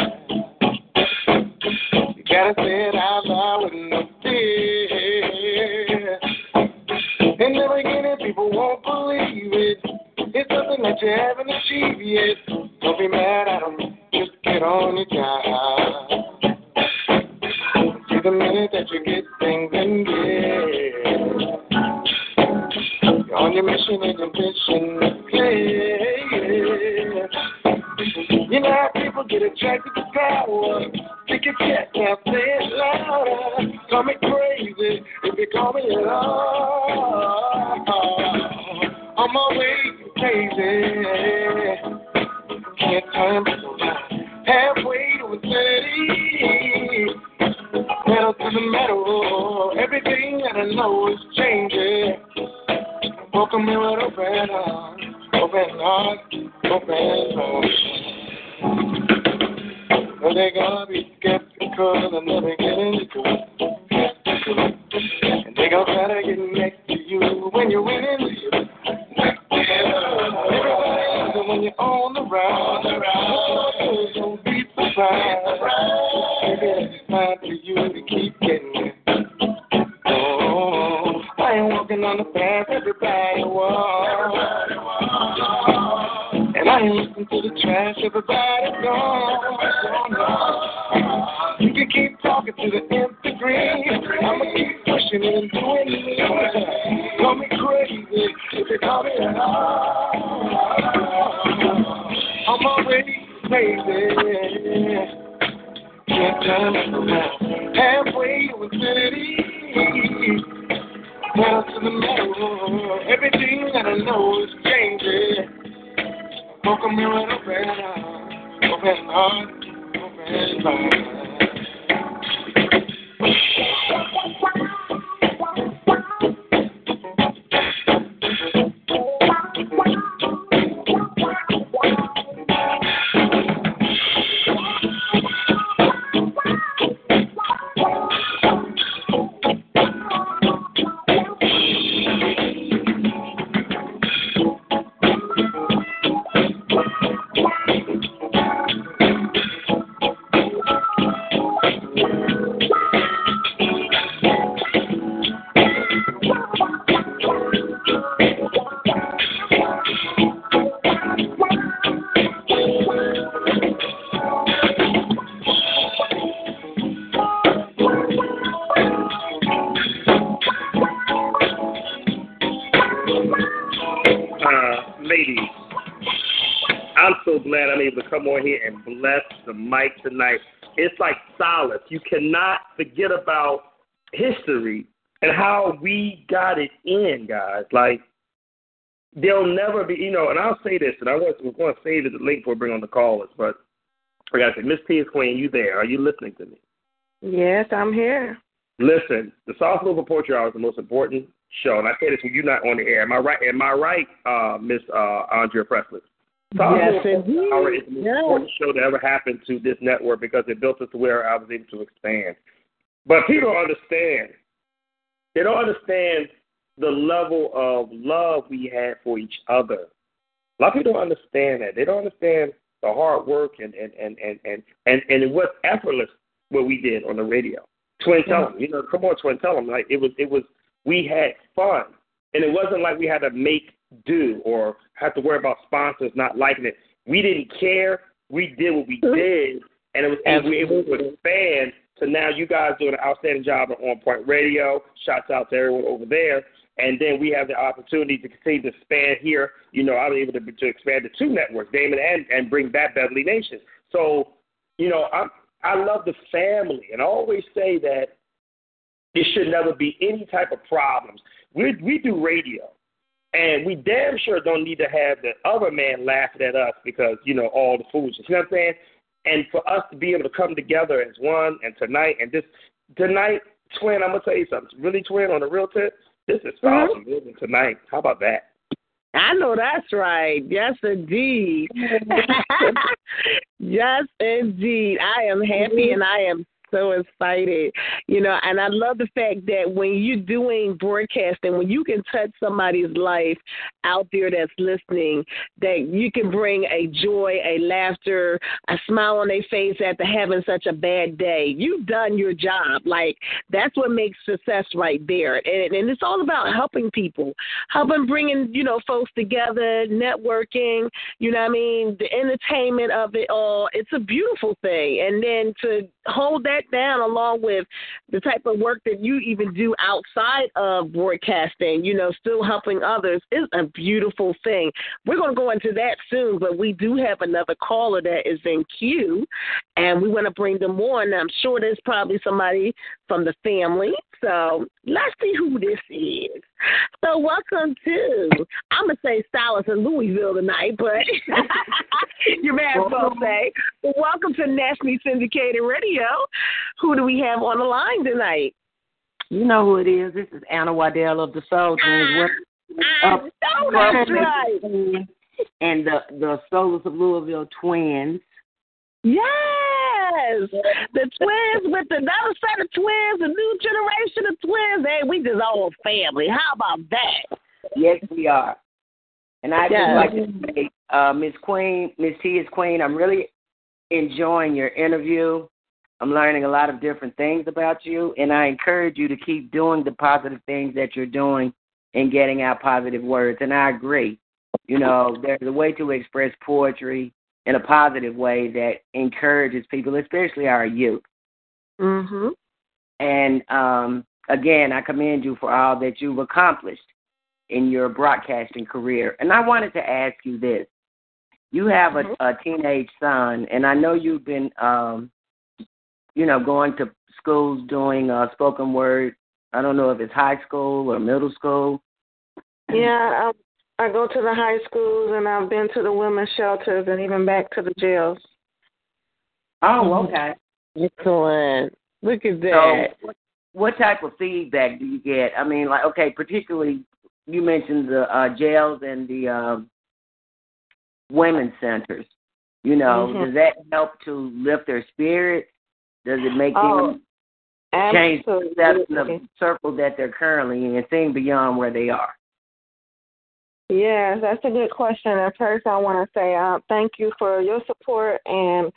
You gotta say it out loud with no fear. In the beginning, people won't believe it. It's something that you haven't achieved yet. Don't be mad at them, get on your job. See the minute that you get things in gear. You're on your mission and your mission is clear. You know how people get attracted to power. Pick your chest, now say it louder. Call me crazy if you call me at all. On my way crazy. Can't turn Metal. Everything that I know is changing. Welcome me with open arms, open heart, open arms. Well, they're gonna be skeptical and never get into it. Listening to the trash everybody there'll never be, you know. And I'll say this, and I was, was going to save the link for bring on the callers, but I got to say, Miss T is Queen. You there? Are you listening to me? Yes, I'm here. Listen, the Soft Move Poetry Hour is the most important show, and I say this when you're not on the air. Am I right? Am I right, uh, Miss uh, Andrea Pressley? Soft Yes, indeed. Hour is the most Yes. important show that ever happened to this network because it built us to where I was able to expand. But people don't understand. They don't understand the level of love we had for each other. A lot of people don't understand that. They don't understand the hard work and and and and and and, and it was effortless what we did on the radio. Twin tell 'em, you know, come on, twin tell them. Like it was, it was. We had fun, and it wasn't like we had to make do or have to worry about sponsors not liking it. We didn't care. We did what we mm-hmm. did, and it was and we were able to expand. So now you guys doing an outstanding job on OnPoint Radio. Shouts out to everyone over there. And then we have the opportunity to continue to expand here. You know, I was able to, to expand the two networks, Damon and, and bring back Beverly Nation. So, you know, I I love the family, and I always say that there should never be any type of problems. We we do radio, and we damn sure don't need to have the other man laughing at us because you know all the foolishness. You know what I'm saying? And for us to be able to come together as one, and tonight, and this tonight, twin, I'm gonna tell you something. Really, twin, on the real tip, this is awesome mm-hmm. living tonight. How about that? I know that's right. Yes, indeed. yes, indeed. I am happy and I am so excited. You know, and I love the fact that when you're doing broadcasting, when you can touch somebody's life out there that's listening, that you can bring a joy, a laughter, a smile on their face after having such a bad day. You've done your job. Like that's what makes success right there. And, and it's all about helping people, helping bringing you know folks together, networking. You know what I mean? The entertainment of it all. It's a beautiful thing. And then to hold that down along with the type of work that you even do outside of broadcasting, you know, still helping others is a beautiful thing. We're going to go into that soon, but we do have another caller that is in queue, and we want to bring them on. I'm sure there's probably somebody from the family. So let's see who this is. So welcome to, I'm going to say Stylist in Louisville tonight, but you're mad folks say. Welcome to Nationally Syndicated Radio. Who do we have on the line tonight? You know who it is. This is Anna Waddell of the Soul Twins. Up- know that's right. And the the Souls of Louisville Twins. Yes, the twins with another set of twins, a new generation of twins. Hey, we just all family. How about that? Yes, we are. And I Yes. just like to say, uh, Miss Queen, MissTee IzQueen. I'm really enjoying your interview. I'm learning a lot of different things about you, and I encourage you to keep doing the positive things that you're doing and getting out positive words. And I agree. You know, there's a way to express poetry in a positive way that encourages people, especially our youth. Mhm. And um, again, I commend you for all that you've accomplished in your broadcasting career. And I wanted to ask you this. You have a, a teenage son, and I know you've been, um, you know, going to schools doing uh, spoken word. I don't know if it's high school or middle school. Yeah, I, I go to the high schools and I've been to the women's shelters and even back to the jails. Oh, okay. Excellent. Look at that. what, what type of feedback do you get? I mean, like, okay, particularly you mentioned the uh, jails and the um, women's centers. You know, Mhm. does that help to lift their spirits? Does it make Oh, them change the perception of the circle that they're currently in and seeing beyond where they are? Yes, that's a good question. At first, I want to say uh, thank you for your support and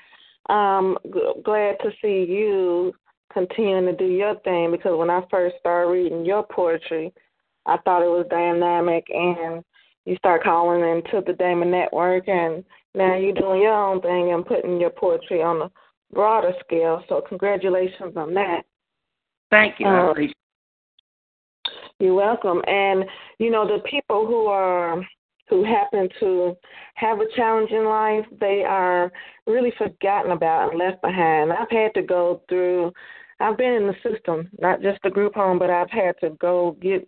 um g- glad to see you continuing to do your thing because when I first started reading your poetry, I thought it was dynamic and you start calling into the Damon Network and now you're doing your own thing and putting your poetry on a broader scale. So congratulations on that. Thank you. I Uh, appreciate You're welcome. And, you know, the people who are who happen to have a challenge in life, they are really forgotten about and left behind. I've had to go through I've been in the system, not just the group home, but I've had to go get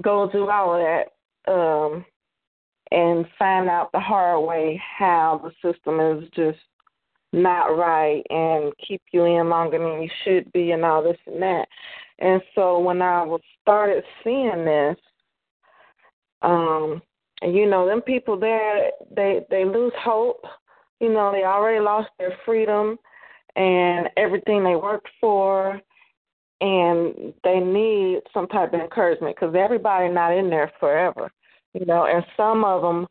go through all of that um and find out the hard way how the system is just not right and keep you in longer than you should be and all this and that. And so when I was started seeing this, um, and you know, them people there they they lose hope. You know, they already lost their freedom and everything they worked for and they need some type of encouragement because everybody not in there forever you know and some of them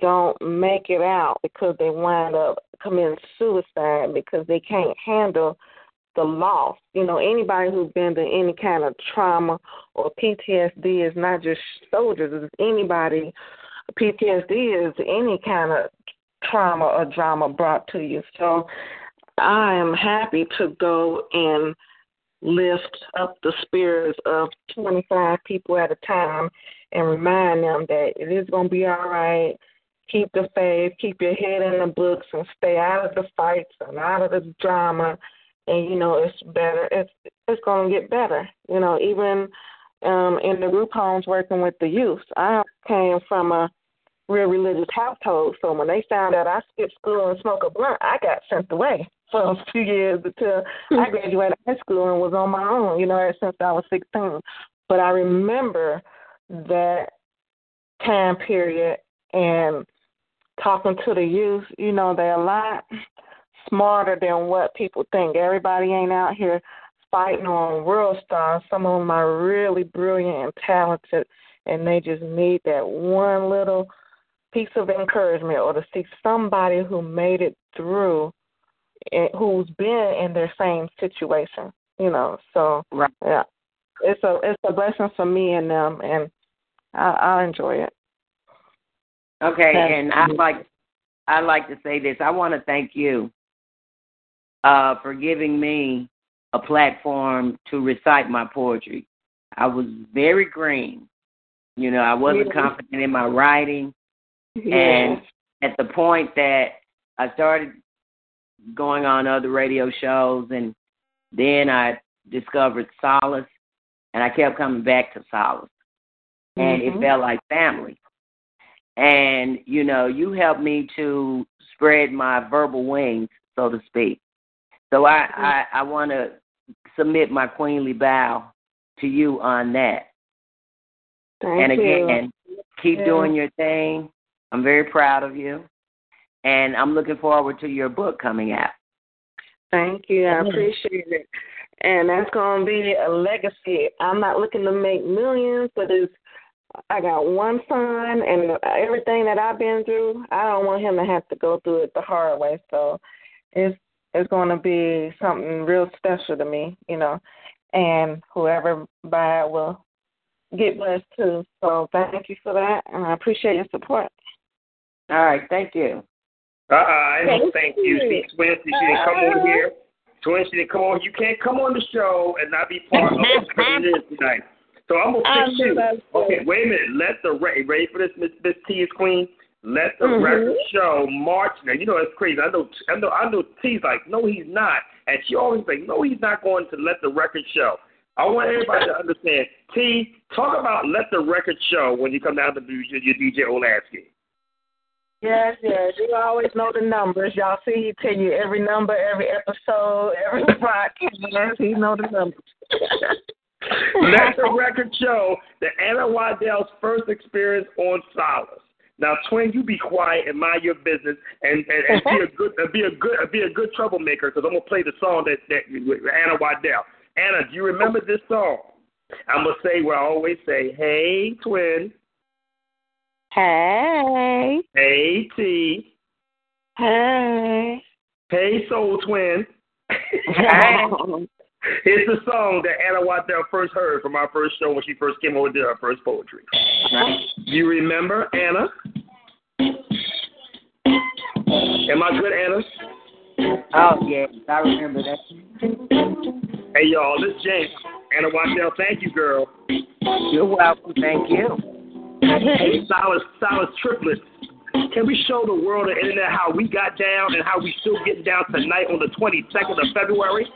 don't make it out because they wind up committing suicide because they can't handle the loss. You know, anybody who's been to any kind of trauma or PTSD is not just soldiers, it's anybody. PTSD is any kind of trauma or drama brought to you. So I am happy to go and lift up the spirits of 25 people at a time and remind them that it is going to be all right. Keep the faith, keep your head in the books, and stay out of the fights and out of the drama. And you know it's better. It's it's going to get better. You know, even um in the group homes working with the youth, I came from a real religious household. So when they found out I skipped school and smoked a blunt, I got sent away for a few years until I graduated high school and was on my own. You know, since I was sixteen. But I remember that time period and talking to the youth, you know, they're a lot smarter than what people think. Everybody ain't out here fighting on world stars. Some of them are really brilliant and talented, and they just need that one little piece of encouragement or to see somebody who made it through and who's been in their same situation you know so right. yeah it's a it's a blessing for me and them and I, I enjoy it. Okay, and I like I like to say this. I want to thank you uh, for giving me a platform to recite my poetry. I was very green. You know, I wasn't confident in my writing. And at the point that I started going on other radio shows and then I discovered Solace and I kept coming back to Solace and Mm-hmm. it felt like family. And you know, you helped me to spread my verbal wings, so to speak. So I I, I want to submit my queenly bow to you on that. Thank and you. again, keep doing your thing. I'm very proud of you, and I'm looking forward to your book coming out. Thank you. I appreciate it. And that's going to be a legacy. I'm not looking to make millions, but it's I got one son, and everything that I've been through, I don't want him to have to go through it the hard way. So it's it's going to be something real special to me, you know. And whoever buy it will get blessed too. So thank you for that, and I appreciate your support. All right, thank you. Uh, uh I Thank thank you. you. See, Twin, she didn't come on here. Twin, she didn't come on. You can't come on the show and not be part of what it is tonight. So I'm gonna I fix you. Okay, wait a minute. Let the re- ready for this, Miss Miss T is Queen. Let the Mhm. record show March. Now you know it's crazy. I know. I know. I know. T's like, no, he's not, and she always like, no, he's not going to let the record show. I want everybody to understand. T, talk about let the record show when you come down to your, your DJ Olasky. Yes, yes. You always know the numbers. Y'all see he tell you every number, every episode, every podcast. He know the numbers. Let the record show that Anna Waddell's first experience on Solace. Now, twin, you be quiet and mind your business, and and, and be a good be a good be a good troublemaker. Because I'm gonna play the song that that Anna Waddell. Anna, do you remember this song? I'm gonna say what I always say. Hey, twin. Hey. Hey, T. Hey. Hey, soul twin. It's the song that Anna Waddell first heard from our first show when she first came over to her first poetry. You remember, Anna? Am I good, Anna? Oh yes, I remember that. Hey, y'all, this is James. Anna Waddell, thank you, girl. You're welcome. Thank you. Hey, Silas, Silas triplets. Can we show the world the internet how we got down and how we still getting down tonight on the 22nd of February?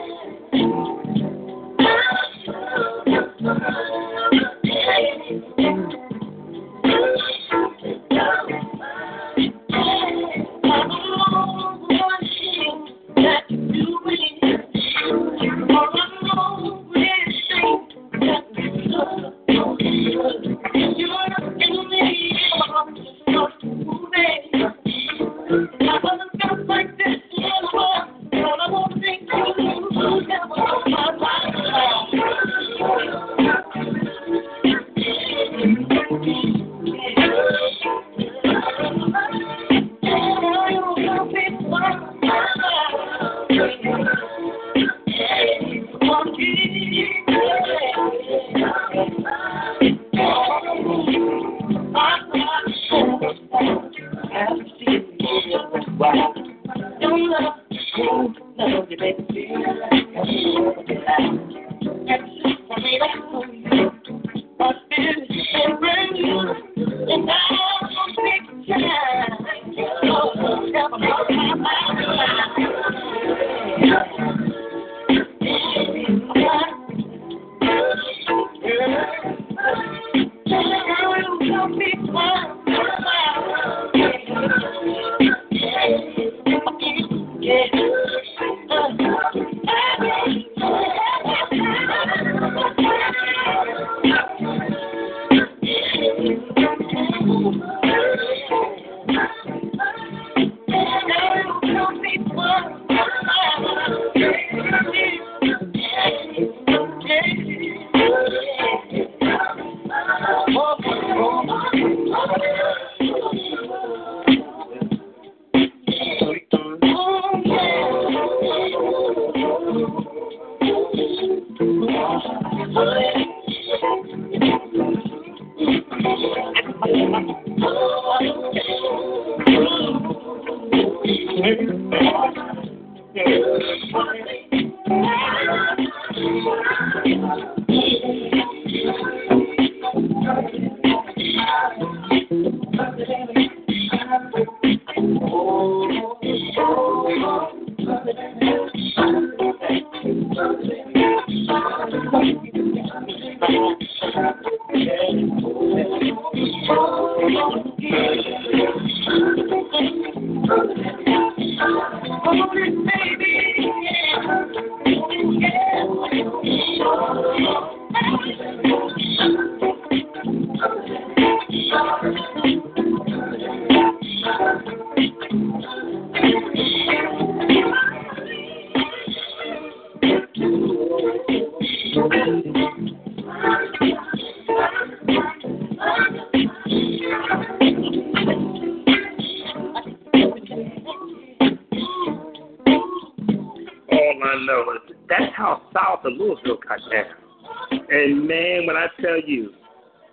know that's how south of Louisville got down. And man, when I tell you,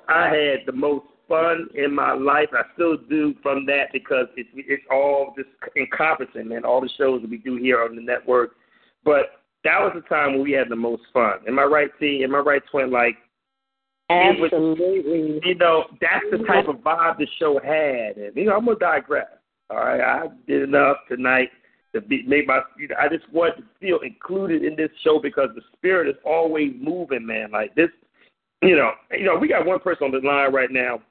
I had the most fun in my life. I still do from that because it's it's all just encompassing, man. All the shows that we do here on the network. But that was the time when we had the most fun. Am I right, T? Am I right, Twin? Like it was- Absolutely. you know, that's the type of vibe the show had. And you know, I'm gonna digress. All right, I did enough tonight to be make my. You know, I just want to feel included in this show because the spirit is always moving, man. Like this, you know, you know, we got one person on the line right now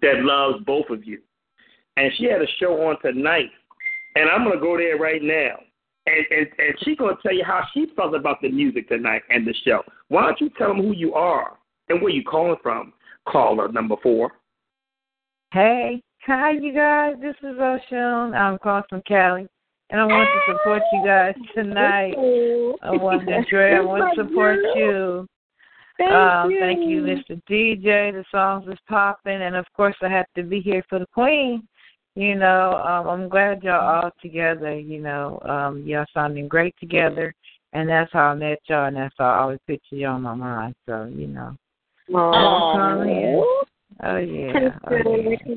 that loves both of you, and she had a show on tonight, and I'm gonna go there right now. And, and and she's gonna tell you how she felt about the music tonight and the show. Why don't you tell them who you are and where you calling from? Caller number four. Hey, hi you guys. This is Oshun. I'm calling from Cali, and I want to support you guys tonight. I want to Dre. I want to support you. Thank um, you. Thank you, Mr. DJ. The songs is popping, and of course I have to be here for the Queen. You know, um, I'm glad y'all all together. You know, um, y'all sounding great together, and that's how I met y'all, and that's how I always picture y'all on my mind. So you know, I'm calling. Oh yeah.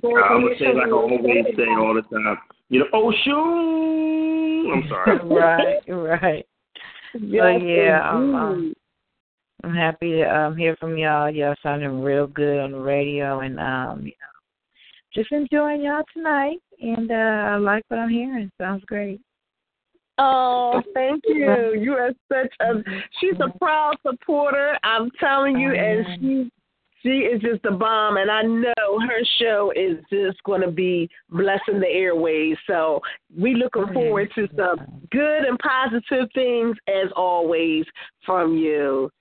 Oh, I'm gonna say like I always say all the time. You know, oh shoot! I'm sorry. right, right. So yeah, I'm, um, I'm happy to um, hear from y'all. Y'all sounding real good on the radio, and um, you know, just enjoying y'all tonight. And uh, I like what I'm hearing. Sounds great. Oh, thank you. You are such a she's a proud supporter. I'm telling you, and she she is just a bomb and I know her show is just gonna be blessing the airways. So we looking forward to some good and positive things as always from you.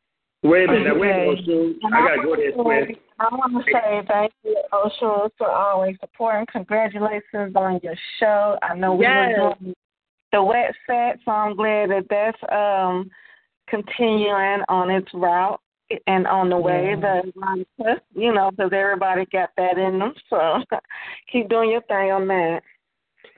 Wait a minute, now, wait a minute, Oshun. I gotta go there, Square. I want to say thank you, Oshun, for always supporting. Congratulations on your show. I know we Yes. were doing the wet set, so I'm glad that that's um continuing on its route and on the way. The you know, because everybody got that in them. So keep doing your thing on that.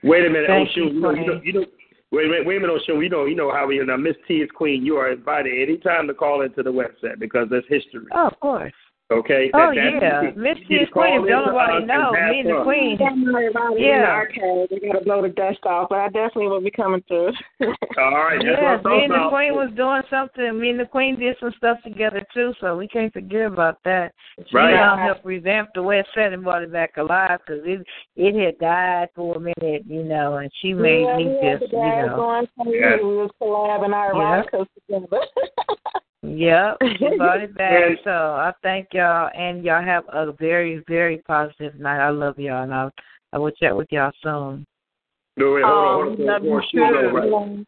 Wait a minute, oh, Thank Oshun. You you, know, you know, you know, wait, wait, wait a minute, oh, Oshun. You know, you know how we now. Miss T is queen. You are invited anytime to call into the website because that's history. Oh, of course. Okay. Oh That- that- yeah, you- Miss you T is just call Queen. If in don't nobody uh, know, me and the. Queen. Everybody in the Yeah. arcade, they gotta blow the dust off, but I definitely will be coming through. All right. That's Yes, me and the talking Queen was doing something. Me and the Queen did some stuff together too, so we can't forget about that. She Right. helped revamp the West Set and brought it back alive because it it had died for a minute, you know, and she made yeah, me just, you know, going. Yeah. We was collabing our Yeah. rockers together. Yep, she brought it back. And- So I thank y'all, and y'all have a very, very positive night. I love y'all, and I I will chat with y'all soon. No, wait, hold on, Oh, hold on, hold on, love hold on, you shoot, no, too. right.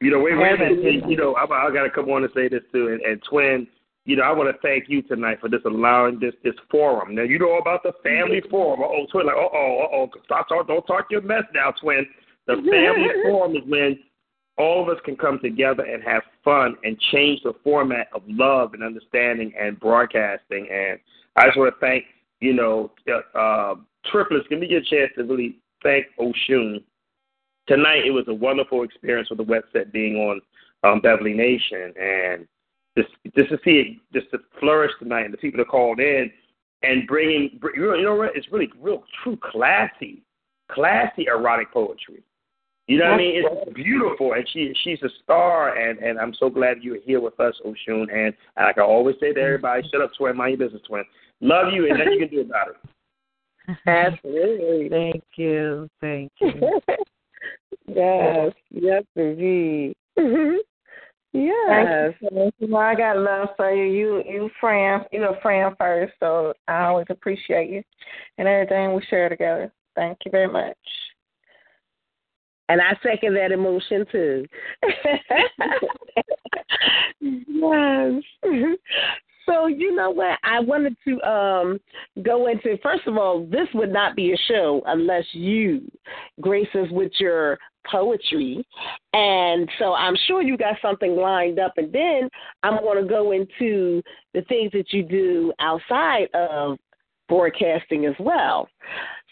You know, wait, wait a Heaven, minute. You know, I, I got to come on and say this too. And, and Twin, you know, I want to thank you tonight for just allowing this this forum. Now, you know about the family forum. Oh, Twin, like, uh oh, uh oh, stop, talk, don't talk your mess now, Twin. The family forum is when all of us can come together and have fun and change the format of love and understanding and broadcasting. And I just want to thank, you know, uh, triplets. Give me a chance to really thank Oshun tonight it was a wonderful experience with the web set being on um, Beverly Nation and just just to see it just to flourish tonight and the people that called in and bringing you know what it's really real true classy classy erotic poetry. You know what I mean? It's beautiful, and she she's a star, and and I'm so glad you're here with us, Oshun. And like I always say to everybody, shut up, twin, mind your business, twin. Love you, and nothing you can do about it. Absolutely. Thank you, thank you. yes, yes, indeed. yes. Thank you. You know, I got love for you. You you friend you a friend first, so I always appreciate you and everything we share together. Thank you very much. And I second that emotion too. yes. So you know what? I wanted to um go into first of all, this would not be a show unless you grace us with your poetry. And so I'm sure you got something lined up and then I'm gonna go into the things that you do outside of broadcasting as well.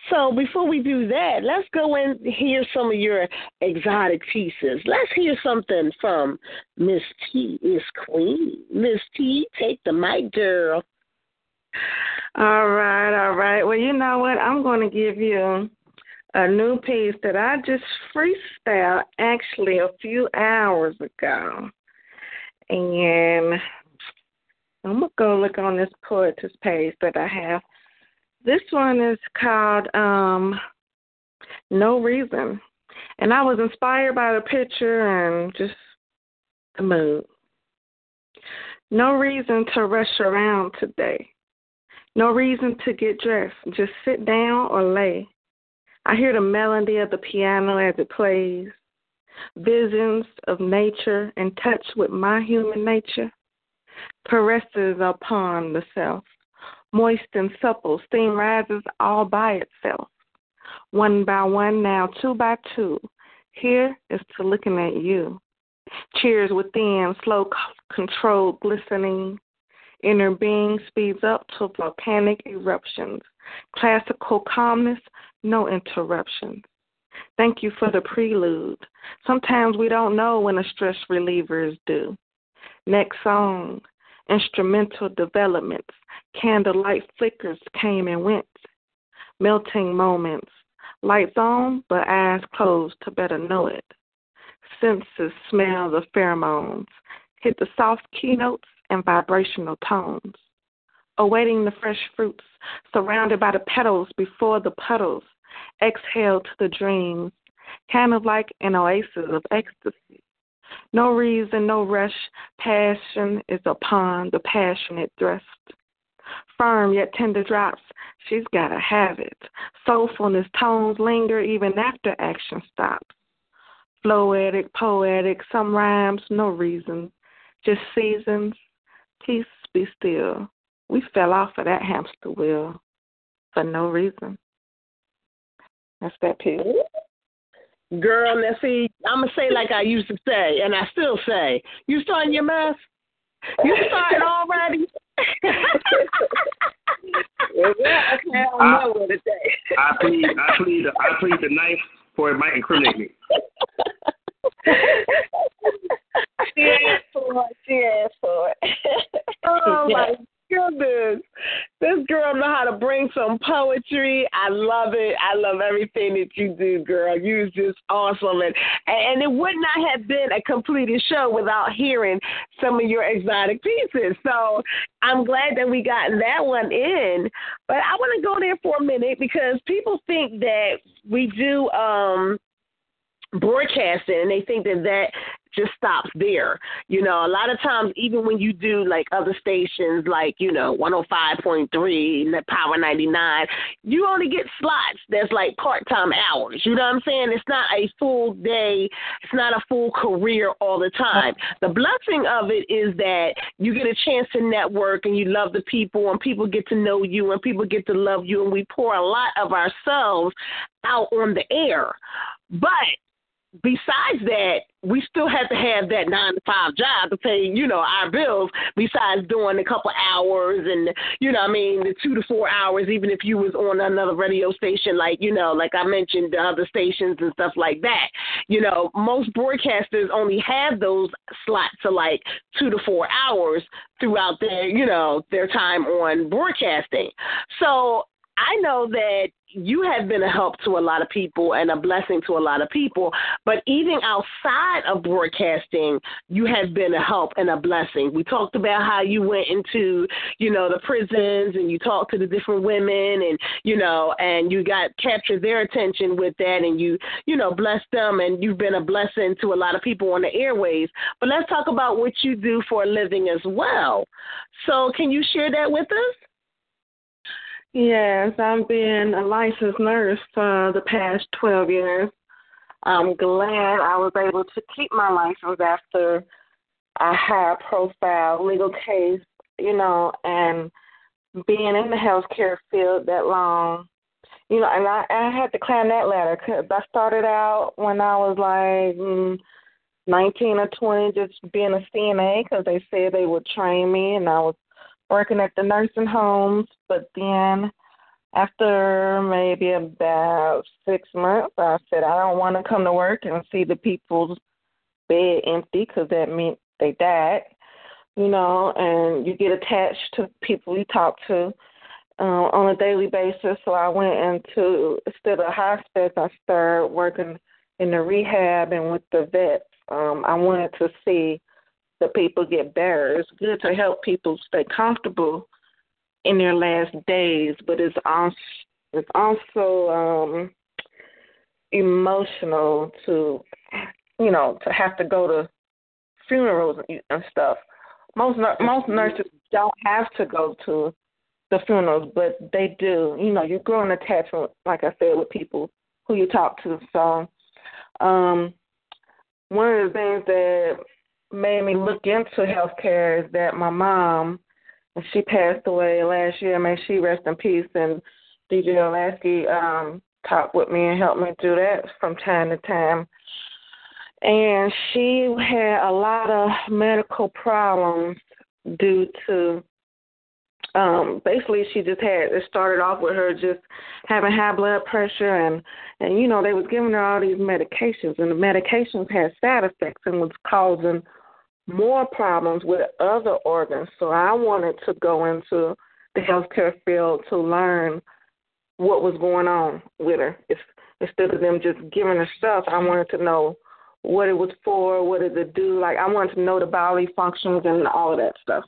So before we do that, let's go and hear some of your exotic pieces. Let's hear something from Miss T is Queen. Miss T, take the mic, girl. All right, all right. Well, you know what? I'm going to give you a new piece that I just freestyled actually a few hours ago. And I'm going to go look on this poetess page that I have. This one is called um, No Reason. And I was inspired by the picture and just the mood. No reason to rush around today. No reason to get dressed. Just sit down or lay. I hear the melody of the piano as it plays. Visions of nature in touch with my human nature. Caresses upon the self. Moist and supple, steam rises all by itself. One by one, now two by two. Here is to looking at you. Cheers within, slow, controlled, glistening. Inner being speeds up to volcanic eruptions. Classical calmness, no interruptions. Thank you for the prelude. Sometimes we don't know when a stress reliever is due. Next song. Instrumental developments, candlelight flickers came and went, melting moments, lights on but eyes closed to better know it. Senses smell the pheromones, hit the soft keynotes and vibrational tones. Awaiting the fresh fruits, surrounded by the petals before the puddles, exhale to the dreams, kind of like an oasis of ecstasy. No reason, no rush, passion is upon the passionate thrust. Firm yet tender drops, she's gotta have it. Soulfulness tones linger even after action stops. Floetic, poetic, some rhymes, no reason, just seasons. Peace be still. We fell off of that hamster wheel for no reason. That's that piece. Girl, now see, I'm gonna say like I used to say, and I still say, you starting your mess? You starting already? I, I plead, I plead, I plead the knife for it might incriminate me. she asked for it. She asked for it. oh my goodness. This girl know how to bring some poetry. I love it. I love everything that you do, girl. You is just awesome. And and it would not have been a completed show without hearing some of your exotic pieces. So I'm glad that we got that one in. But I want to go there for a minute because people think that we do um broadcasting and they think that that just stops there. You know, a lot of times, even when you do like other stations, like you know, 105.3, Power 99, you only get slots that's like part time hours. You know what I'm saying? It's not a full day. It's not a full career all the time. The blessing of it is that you get a chance to network and you love the people, and people get to know you, and people get to love you, and we pour a lot of ourselves out on the air. But besides that, we still have to have that nine to five job to pay, you know, our bills. Besides doing a couple hours and, you know, I mean, the two to four hours, even if you was on another radio station, like you know, like I mentioned, the other stations and stuff like that. You know, most broadcasters only have those slots of like two to four hours throughout their, you know, their time on broadcasting. So I know that you have been a help to a lot of people and a blessing to a lot of people, but even outside of broadcasting, you have been a help and a blessing. We talked about how you went into, you know, the prisons and you talked to the different women and, you know, and you got captured their attention with that and you, you know, blessed them and you've been a blessing to a lot of people on the airways. But let's talk about what you do for a living as well. So can you share that with us? Yes, I've been a licensed nurse for the past 12 years. I'm glad I was able to keep my license after a high profile legal case, you know, and being in the healthcare field that long, you know, and I, I had to climb that ladder because I started out when I was like mm, 19 or 20 just being a CNA because they said they would train me and I was working at the nursing homes, but then after maybe about six months, I said I don't want to come to work and see the people's bed empty because that meant they died, you know, and you get attached to people you talk to uh, on a daily basis. So I went into instead of hospice, I started working in the rehab and with the vets. Um, I wanted to see the people get better. It's good to help people stay comfortable in their last days, but it's also it's also um emotional to you know to have to go to funerals and stuff. Most most nurses don't have to go to the funerals, but they do. You know, you grow an attachment, like I said, with people who you talk to. So, um, one of the things that made me look into healthcare is that my mom, she passed away last year. May she rest in peace. And DJ Olasky um, talked with me and helped me do that from time to time. And she had a lot of medical problems due to um basically she just had it started off with her just having high blood pressure and and you know they was giving her all these medications and the medications had side effects and was causing more problems with other organs. So I wanted to go into the healthcare field to learn what was going on with her. If, instead of them just giving her stuff, I wanted to know what it was for, what did it do. Like I wanted to know the bodily functions and all of that stuff.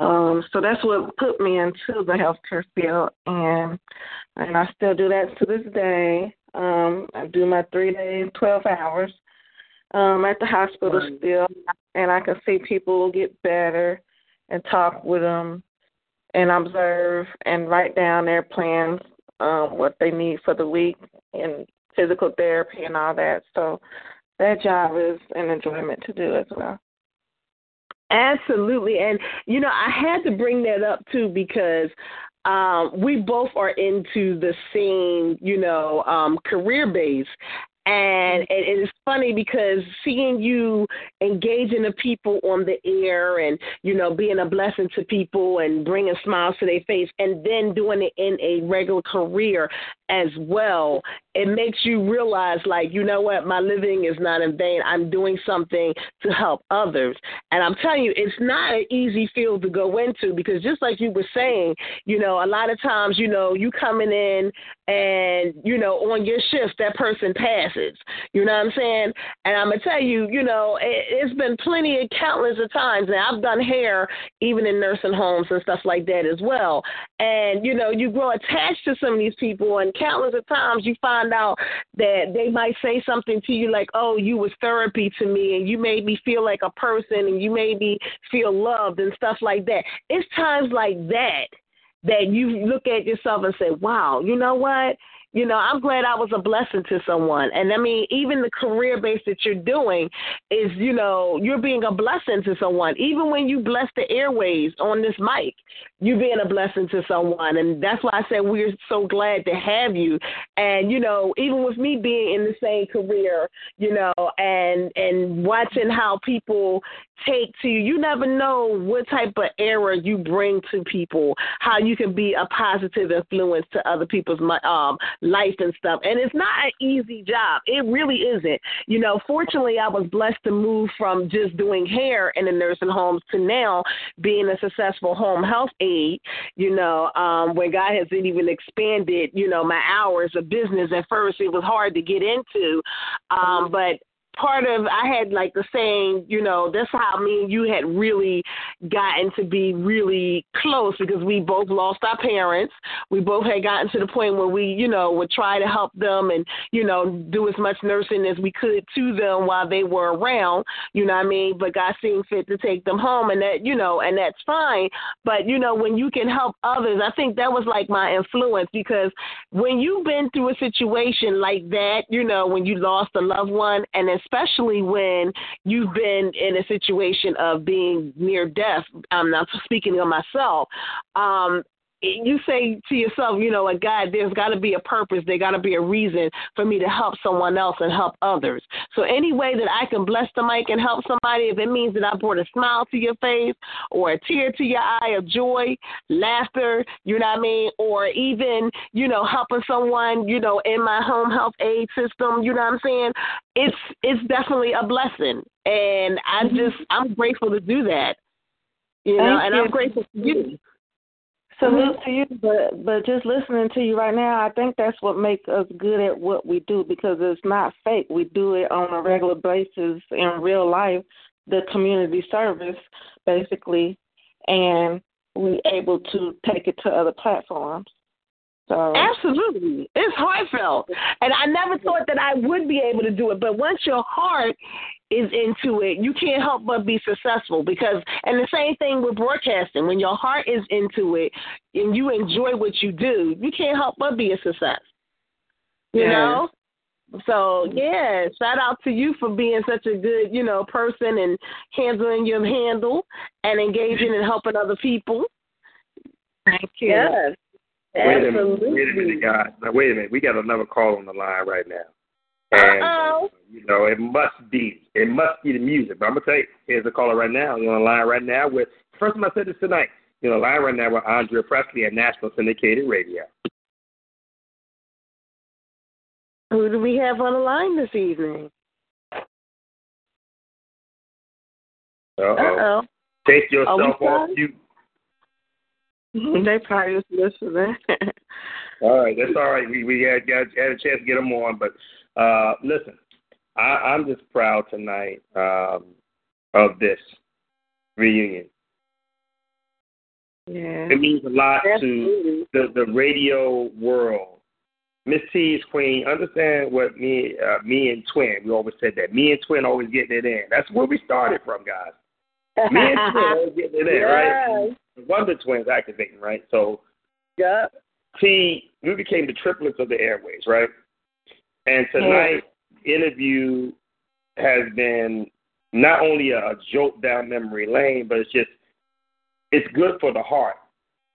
Um, so that's what put me into the healthcare field, and and I still do that to this day. Um, I do my three days, twelve hours um, at the hospital right. still, and I can see people get better and talk with them and observe and write down their plans, um, what they need for the week, and physical therapy and all that. So that job is an enjoyment to do as well. Absolutely. And, you know, I had to bring that up too because um, we both are into the same, you know, um, career base. And mm-hmm. it is funny because seeing you engaging the people on the air and, you know, being a blessing to people and bringing smiles to their face and then doing it in a regular career as well, it makes you realize, like, you know what, my living is not in vain. I'm doing something to help others. And I'm telling you, it's not an easy field to go into because just like you were saying, you know, a lot of times, you know, you coming in and, you know, on your shift, that person passes. You know what I'm saying? And I'm to tell you, you know, it, it's been plenty of countless of times. now I've done hair even in nursing homes and stuff like that as well. And, you know, you grow attached to some of these people and countless of times you find out that they might say something to you like, "Oh, you was therapy to me, and you made me feel like a person, and you made me feel loved and stuff like that." It's times like that that you look at yourself and say, "Wow, you know what?" You know, I'm glad I was a blessing to someone. And I mean, even the career base that you're doing is, you know, you're being a blessing to someone. Even when you bless the airways on this mic, you're being a blessing to someone. And that's why I said we're so glad to have you. And, you know, even with me being in the same career, you know, and and watching how people take to you, you never know what type of error you bring to people, how you can be a positive influence to other people's um life and stuff. And it's not an easy job. It really isn't. You know, fortunately I was blessed to move from just doing hair in the nursing homes to now being a successful home health aide you know, um, when God has even expanded, you know, my hours of business. At first, it was hard to get into, um, but part of I had like the saying, you know, that's how me and you had really gotten to be really close because we both lost our parents. We both had gotten to the point where we, you know, would try to help them and, you know, do as much nursing as we could to them while they were around, you know what I mean? But God seemed fit to take them home and that, you know, and that's fine. But, you know, when you can help others, I think that was like my influence because when you've been through a situation like that, you know, when you lost a loved one and it's especially when you've been in a situation of being near death. I'm not speaking of myself. Um, you say to yourself, you know, like God, there's got to be a purpose. There got to be a reason for me to help someone else and help others. So any way that I can bless the mic and help somebody, if it means that I brought a smile to your face or a tear to your eye of joy, laughter, you know what I mean, or even you know helping someone, you know, in my home health aid system, you know what I'm saying? It's it's definitely a blessing, and I mm-hmm. just I'm grateful to do that. You know, Thank and you. I'm grateful to you. Salute mm-hmm. to you, but but just listening to you right now, I think that's what makes us good at what we do because it's not fake. We do it on a regular basis in real life, the community service basically, and we're able to take it to other platforms. So Absolutely. It's heartfelt. And I never thought that I would be able to do it. But once your heart is into it, you can't help but be successful because and the same thing with broadcasting. When your heart is into it and you enjoy what you do, you can't help but be a success. You Yeah. know? So yeah, shout out to you for being such a good, you know, person and handling your handle and engaging and helping other people. Thank you. Yes. Wait a minute, wait a minute, guys. Now wait a minute. We got another call on the line right now. And Uh-oh. you know, it must be it must be the music. But I'm gonna tell you, here's a caller right now. You're on the line right now with first time I said this tonight. You're on the line right now with Andrea Pressley at National Syndicated Radio. Who do we have on the line this evening? Uh-oh. Take yourself off mute. They probably was listening. All right, that's all right. We we had got had a chance to get them on, but uh, listen, I, I'm just proud tonight um, of this reunion. yeah. It means a lot Absolutely. to the the radio world. Miss T is queen. Understand what me uh, me and Twin. We always said that. Me and Twin always getting it in. That's where we started from, guys. Me and Twin always getting it in, right? The Wonder Twins activating, right? So Yeah. T, we became the triplets of the airways, right? And tonight's interview has been not only a, a jolt down memory lane, but it's just it's good for the heart.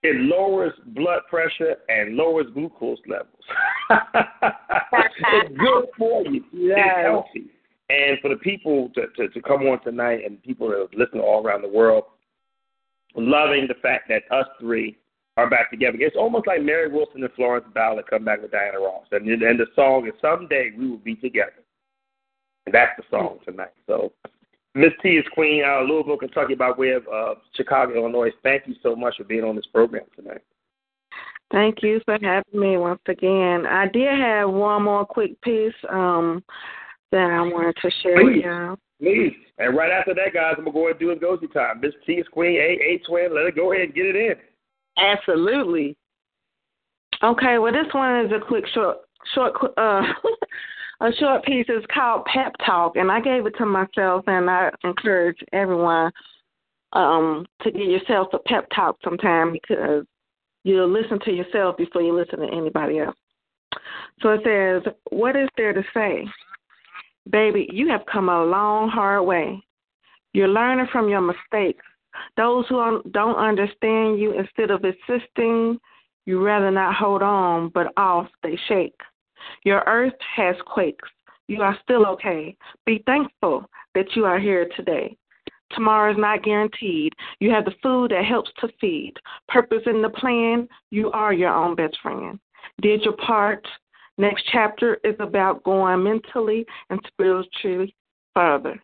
It lowers blood pressure and lowers glucose levels. it's good for you. Yes. It's healthy. And for the people to, to, to come on tonight and people that are listening all around the world, loving the fact that us three are back together. It's almost like Mary Wilson and Florence Ballard come back with Diana Ross. And, and the song is Someday We Will Be Together. And that's the song tonight. So Miss T is Queen out of Louisville, Kentucky, by way of uh, Chicago, Illinois. Thank you so much for being on this program tonight. Thank you for having me once again. I did have one more quick piece um, that I wanted to share with Please. y'all. Please. And right after that, guys, I'm going to go ahead and do a Ngozi time. Miss T is Queen, A, A Twin. Let it go ahead and get it in. Absolutely. Okay, well, this one is a quick, short, short, uh, a short piece. It's called Pep Talk, and I gave it to myself, and I encourage everyone um, to give yourself a pep talk sometime because you'll listen to yourself before you listen to anybody else. So it says, What is there to say? Baby, you have come a long, hard way. You're learning from your mistakes. Those who don't understand you, instead of assisting, you rather not hold on, but off they shake. Your earth has quakes. You are still okay. Be thankful that you are here today. Tomorrow is not guaranteed. You have the food that helps to feed. Purpose in the plan. You are your own best friend. Did your part. Next chapter is about going mentally and spiritually further.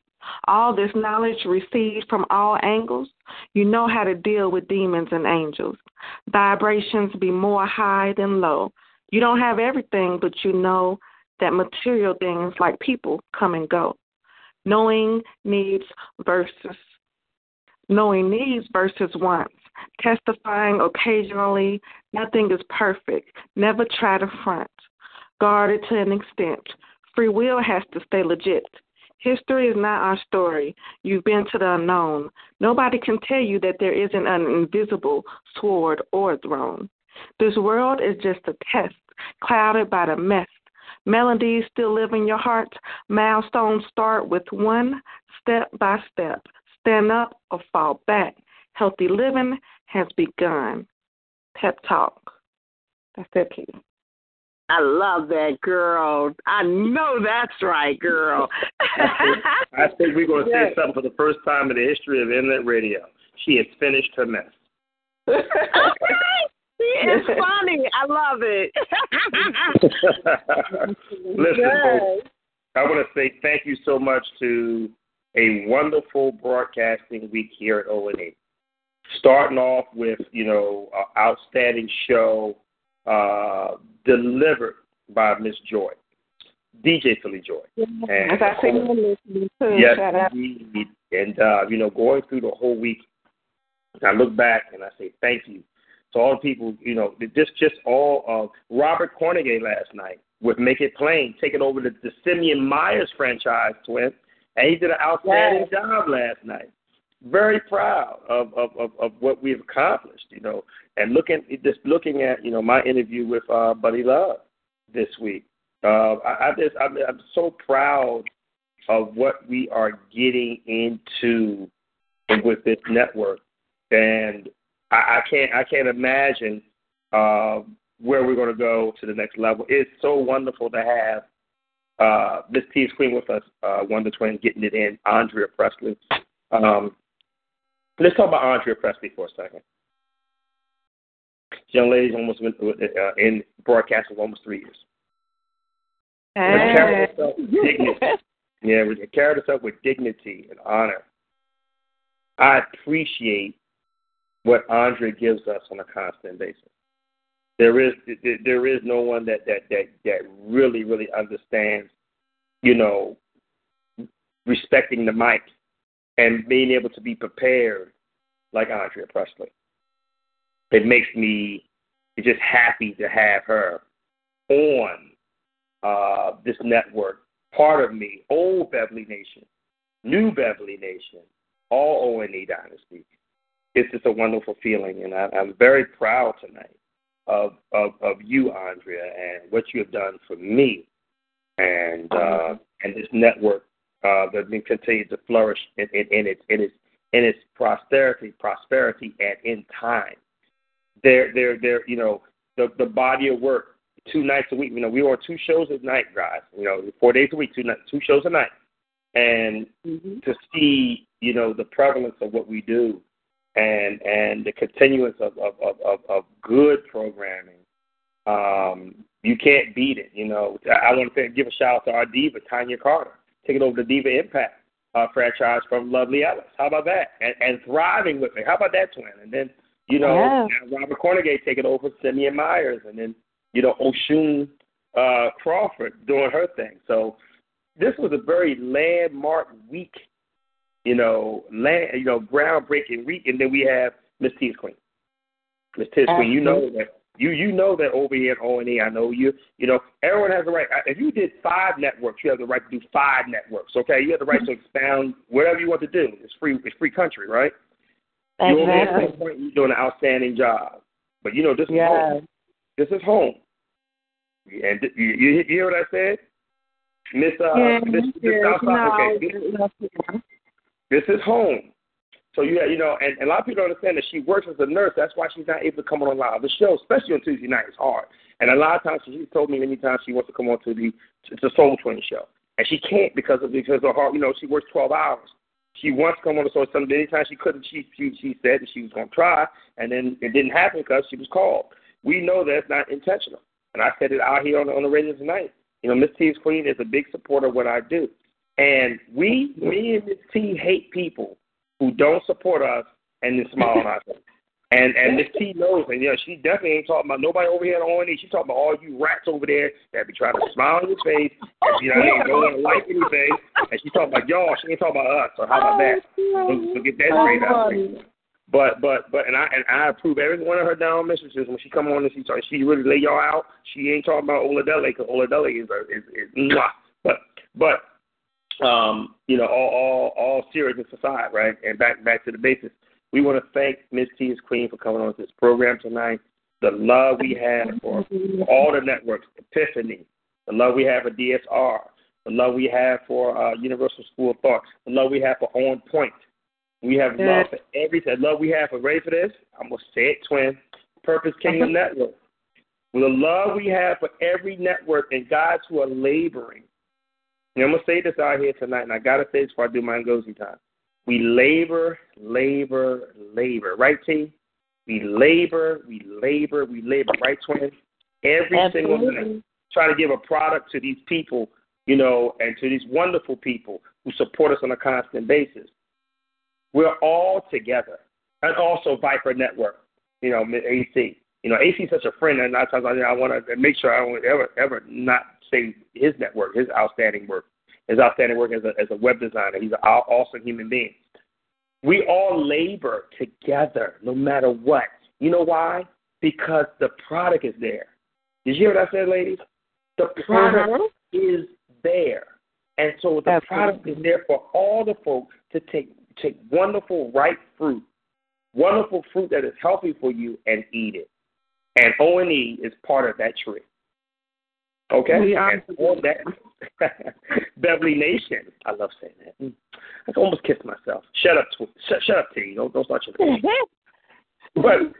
All this knowledge received from all angles, you know how to deal with demons and angels. Vibrations be more high than low. You don't have everything, but you know that material things like people come and go. Knowing needs versus knowing needs versus wants. Testifying occasionally, nothing is perfect. Never try to front. Guard it to an extent. Free will has to stay legit. History is not our story. You've been to the unknown. Nobody can tell you that there isn't an invisible sword or throne. This world is just a test, clouded by the mess. Melodies still live in your heart. Milestones start with one step by step. Stand up or fall back. Healthy living has begun. Pep talk. That's it, Keith. I love that girl. I know that's right, girl. I think we're going to say something for the first time in the history of internet radio. She has finished her mess. Okay. It's funny. I love it. Listen, Yes. folks, I want to say thank you so much to a wonderful broadcasting week here at O&E. Starting off with, you know, an outstanding show uh, delivered by Miss Joy, DJ Philly Joy. And- As I see you listening too. Yes, Shout out. indeed. And uh, you know, going through the whole week, I look back and I say thank you to all the people. You know, just just all of Robert Cornegay last night with Make It Plain, taking over the, the Simeon Myers franchise, twin, and he did an outstanding Yes. job last night. Very proud of, of of of what we've accomplished. You know, and looking just looking at you know my interview with uh, Buddy Love this week. Uh, I, I just I'm, I'm so proud of what we are getting into with this network, and I, I can't I can't imagine uh, where we're going to go to the next level. It's so wonderful to have uh, T's Queen with us, uh, Wonder Twin, getting it in, Andrea Pressley. Um, let's talk about Andrea Pressley for a second. This young lady's almost been uh, in broadcasting for almost three years. With. Yeah, we carried herself with dignity and honor. I appreciate what Andre gives us on a constant basis. There is there is no one that that that that really really understands, you know, respecting the mic and being able to be prepared like Andrea Pressley. It makes me just happy to have her on uh, this network, part of me, old Beverly Nation, new Beverly Nation, all O&E Dynasty. It's just a wonderful feeling, and I, I'm very proud tonight of, of of you, Andrea, and what you have done for me, and uh, and this network uh, that can continue to flourish in, in, in its in its in its prosperity, prosperity, and in time. There, there, there. You know, the the body of work, two nights a week. You know, we were on two shows a night, guys. You know, four days a week, two two shows a night, and mm-hmm. to see you know the prevalence of what we do, and and the continuance of of of, of, of good programming. Um, you can't beat it. You know, I, I want to give a shout out to our diva Tanya Carter taking over the Diva Impact uh, franchise from Lovely Ellis. How about that? And, and thriving with me. How about that, twin? And then, you know, yeah. Robert Cornegay taking over Simeon Myers, and then, you know, Oshun uh, Crawford doing her thing. So this was a very landmark week, you know, land, you know, groundbreaking week. And then we have Miss T's Queen. Miss T's Queen, you know that you you know that over here at O and E, I know you. You know, everyone has the right. If you did five networks, you have the right to do five networks. Okay, you have the right to expound whatever you want to do. It's free. It's free country, right? Exactly. You're at point you're doing an outstanding job, but you know this is home. This is home. And you, you, you hear what I said, Miss uh, yeah, Miss, Miss no, Okay, this, this is home. So you you know, and, and a lot of people don't understand that she works as a nurse. That's why she's not able to come on of the show, especially on Tuesday night. It's hard. And a lot of times she's told me many times she wants to come on to the it's Soul Twin show, and she can't because of because of her. You know, she works twelve hours. She wants to come on the show. Some anytime she couldn't, she she she said that she was going to try, and then it didn't happen because she was called. We know that's not intentional, and I said it out here on the, on the radio tonight. You know, Miss T's Queen is a big supporter of what I do, and we, me and Miss T, hate people who don't support us and then smile on face. And and Miss T knows, and know, she definitely ain't talking about nobody over here on O&E. She's talking about all you rats over there that be trying to smile on your face, and you know, they don't want to like anything. And she's talking about y'all. She ain't talking about us. So how about that? So, so get that straight out. But but but and I and I approve every one of her down messages when she come on and she talk, she really lay y'all out. She ain't talking about Oladele because Oladele is a, is is mwah. But but um, you know, all all all seriousness aside, right? And back back to the basics. We want to thank Miss T's Queen for coming on this program tonight. The love we have for all the networks, Epiphany, the love we have for DSR, the love we have for uh, Universal School of Thought, the love we have for On Point. We have love for everything. The love we have for ready for this. I'm gonna say it, twin. Purpose Kingdom Network. With the love we have for every network and guys who are laboring and I'm gonna say this out here tonight, and I gotta say this before I do my Ngozi time. We labor, labor, labor, right, T? We labor, we labor, we labor, right, twins? Every Absolutely. single night, trying to give a product to these people, you know, and to these wonderful people who support us on a constant basis. We're all together, and also Viper Network, you know, AC. You know, AC is such a friend, and a lot of times I, I want to make sure I don't ever, ever not say his network, his outstanding work, his outstanding work as a as a web designer. He's an awesome human being. We all labor together, no matter what. You know why? Because the product is there. Did you hear what I said, ladies? The product uh-huh. is there, and so the product is there for all the folks to take take wonderful ripe fruit, wonderful fruit that is healthy for you, and eat it. And O and E is part of that tree. Okay? We are. That, Beverly Nation. I love saying that. Mm. I almost kissed myself. Shut up, tw- shut, shut up, T. Don't, don't start your But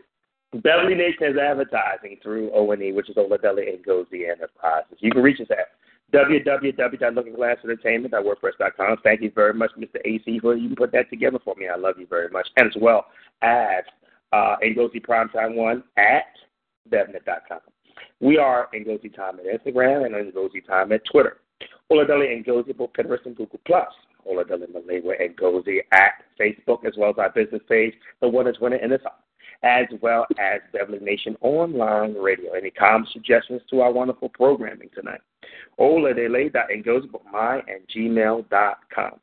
Beverly Nation is advertising through O&E, which is Oladele and Ngozi Enterprises. You can reach us at www.lookingglassentertainment.wordpress.com. Thank you very much, Mr. AC, for you put that together for me. I love you very much. And as well as uh, Ngozi Primetime One at bevnat.com. We are Ngozi Time at Instagram and Ngozi Time at Twitter. Oladele Ngozi Pinterest and Google Plus. Ola Malewa and Gozi at Facebook as well as our business page, The One is Winning in the as well as Beverly Nation Online Radio. Any comments, suggestions to our wonderful programming tonight? Ola and Gozi my and gmail.com.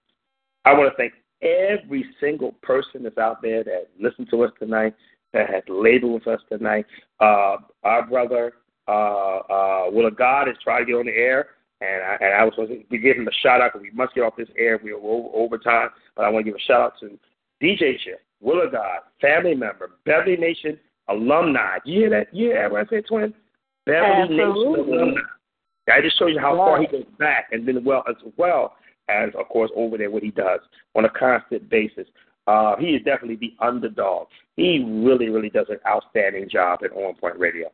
I want to thank every single person that's out there that listened to us tonight, that has labeled with us tonight. Uh, our brother, uh, uh, Will of God, is trying to get on the air. And I, and I was supposed to give him a shout out because we must get off this air. We are over, over time. But I want to give a shout out to DJ Chip, Will of God, family member, Beverly Nation alumni. You hear that? You hear that when I say twin? Beverly Absolutely. Nation alumni. That just shows you how far he goes back, and then well as well as of course over there what he does on a constant basis. Uh, he is definitely the underdog. He really, really does an outstanding job at OnPoint Radio.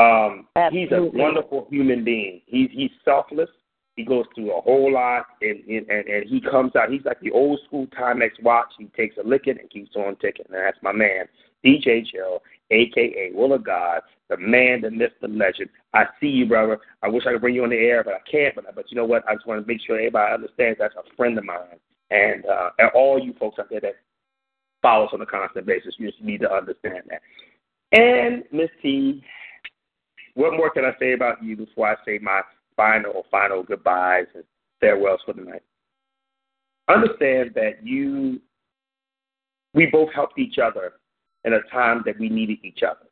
Um, he's a wonderful human being. He's he's selfless. He goes through a whole lot, and and and he comes out. He's like the old school Timex watch. He takes a licking and keeps on ticking. And that's my man, DJ Chill, aka Will of God, the man, the myth, the legend. I see you, brother. I wish I could bring you on the air, but I can't. But but you know what? I just want to make sure everybody understands that's a friend of mine, and uh, and all you folks out there that follow us on a constant basis, you just need to understand that. And Miss T, what more can I say about you before I say my final, final goodbyes and farewells for the night? Understand that you, we both helped each other in a time that we needed each other.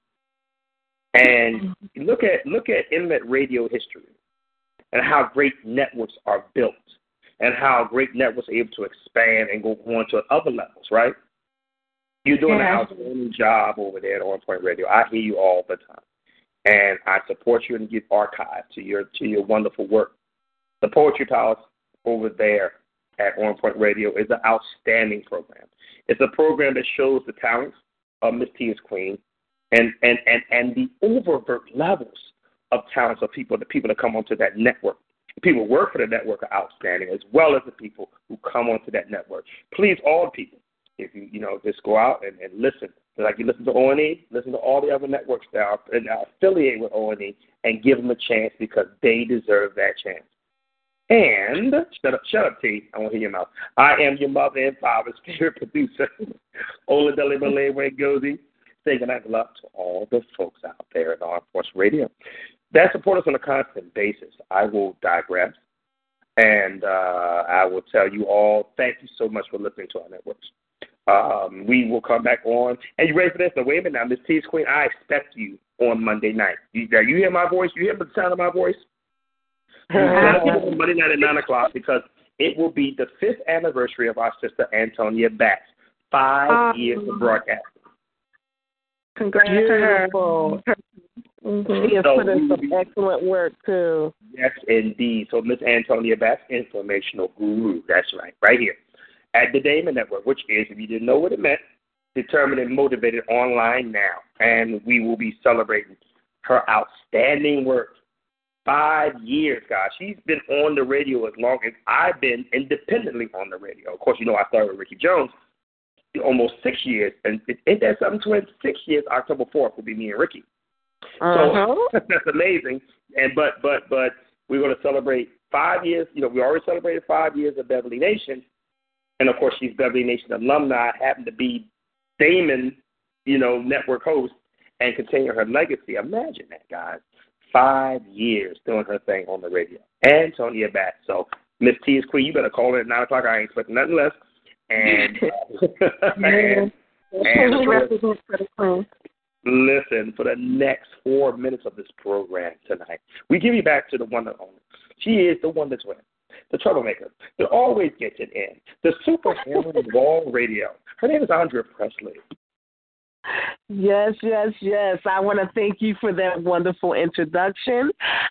And look at look at internet radio history and how great networks are built and how great networks are able to expand and go on to other levels, right? You're doing yeah. an outstanding job over there at OnPoint Radio. I hear you all the time and I support you and give archive to your to your wonderful work. The Poetry Palace over there at OnPoint Radio is an outstanding program. It's a program that shows the talents of MissTee IzQueen and, and, and, and the overt levels of talents of people, the people that come onto that network. The people who work for the network are outstanding, as well as the people who come onto that network. Please, all people, if you you know just go out and, and listen like you listen to O&E, listen to all the other networks that are, that are affiliated with O&E and give them a chance because they deserve that chance. And shut up, shut up, T. I want to hear your mouth. I am your mother and father's favorite producer, Ola Deli Malay Gozi. Saying good luck to all the folks out there at Armed Force Radio that support us on a constant basis. I will digress, and uh, I will tell you all thank you so much for listening to our networks. Um, we will come back on. And you ready for this? Now, wait a minute now, MissTee IzQueen, I expect you on Monday night. You, you hear my voice? You hear the sound of my voice? Monday night at 9 o'clock because it will be the fifth anniversary of our sister Antonia Batts. Five um, years of broadcasting. Congrats to her. Mm-hmm. She has so put in some excellent work too. Yes, indeed. So Miss Antonia Batts, informational guru. That's right, right here at the Damon Network, which is, if you didn't know what it meant, determined and motivated online now. And we will be celebrating her outstanding work. Five years, guys. She's been on the radio as long as I've been independently on the radio. Of course, you know I started with Ricky Jones almost six years. And ain't that something, twin? Six years, October 4th will be me and Ricky. Uh-huh. So that's amazing. And but but but we're going to celebrate five years. You know, we already celebrated five years of Beverly Nation, and of course she's Beverly Nation alumni, happened to be Damon, you know, network host, and continue her legacy. Imagine that, guys. Five years doing her thing on the radio. Antonia Batts. So Miss T is queen. You better call her at nine o'clock. I ain't expecting nothing less. And and, and for, the Queen. listen for the next four minutes of this program tonight. We give you back to the one that owns. She is the one that's winning the troublemaker that always gets it in, the superhero of all radio. Her name is Andrea Pressley. Yes, yes, yes. I want to thank you for that wonderful introduction.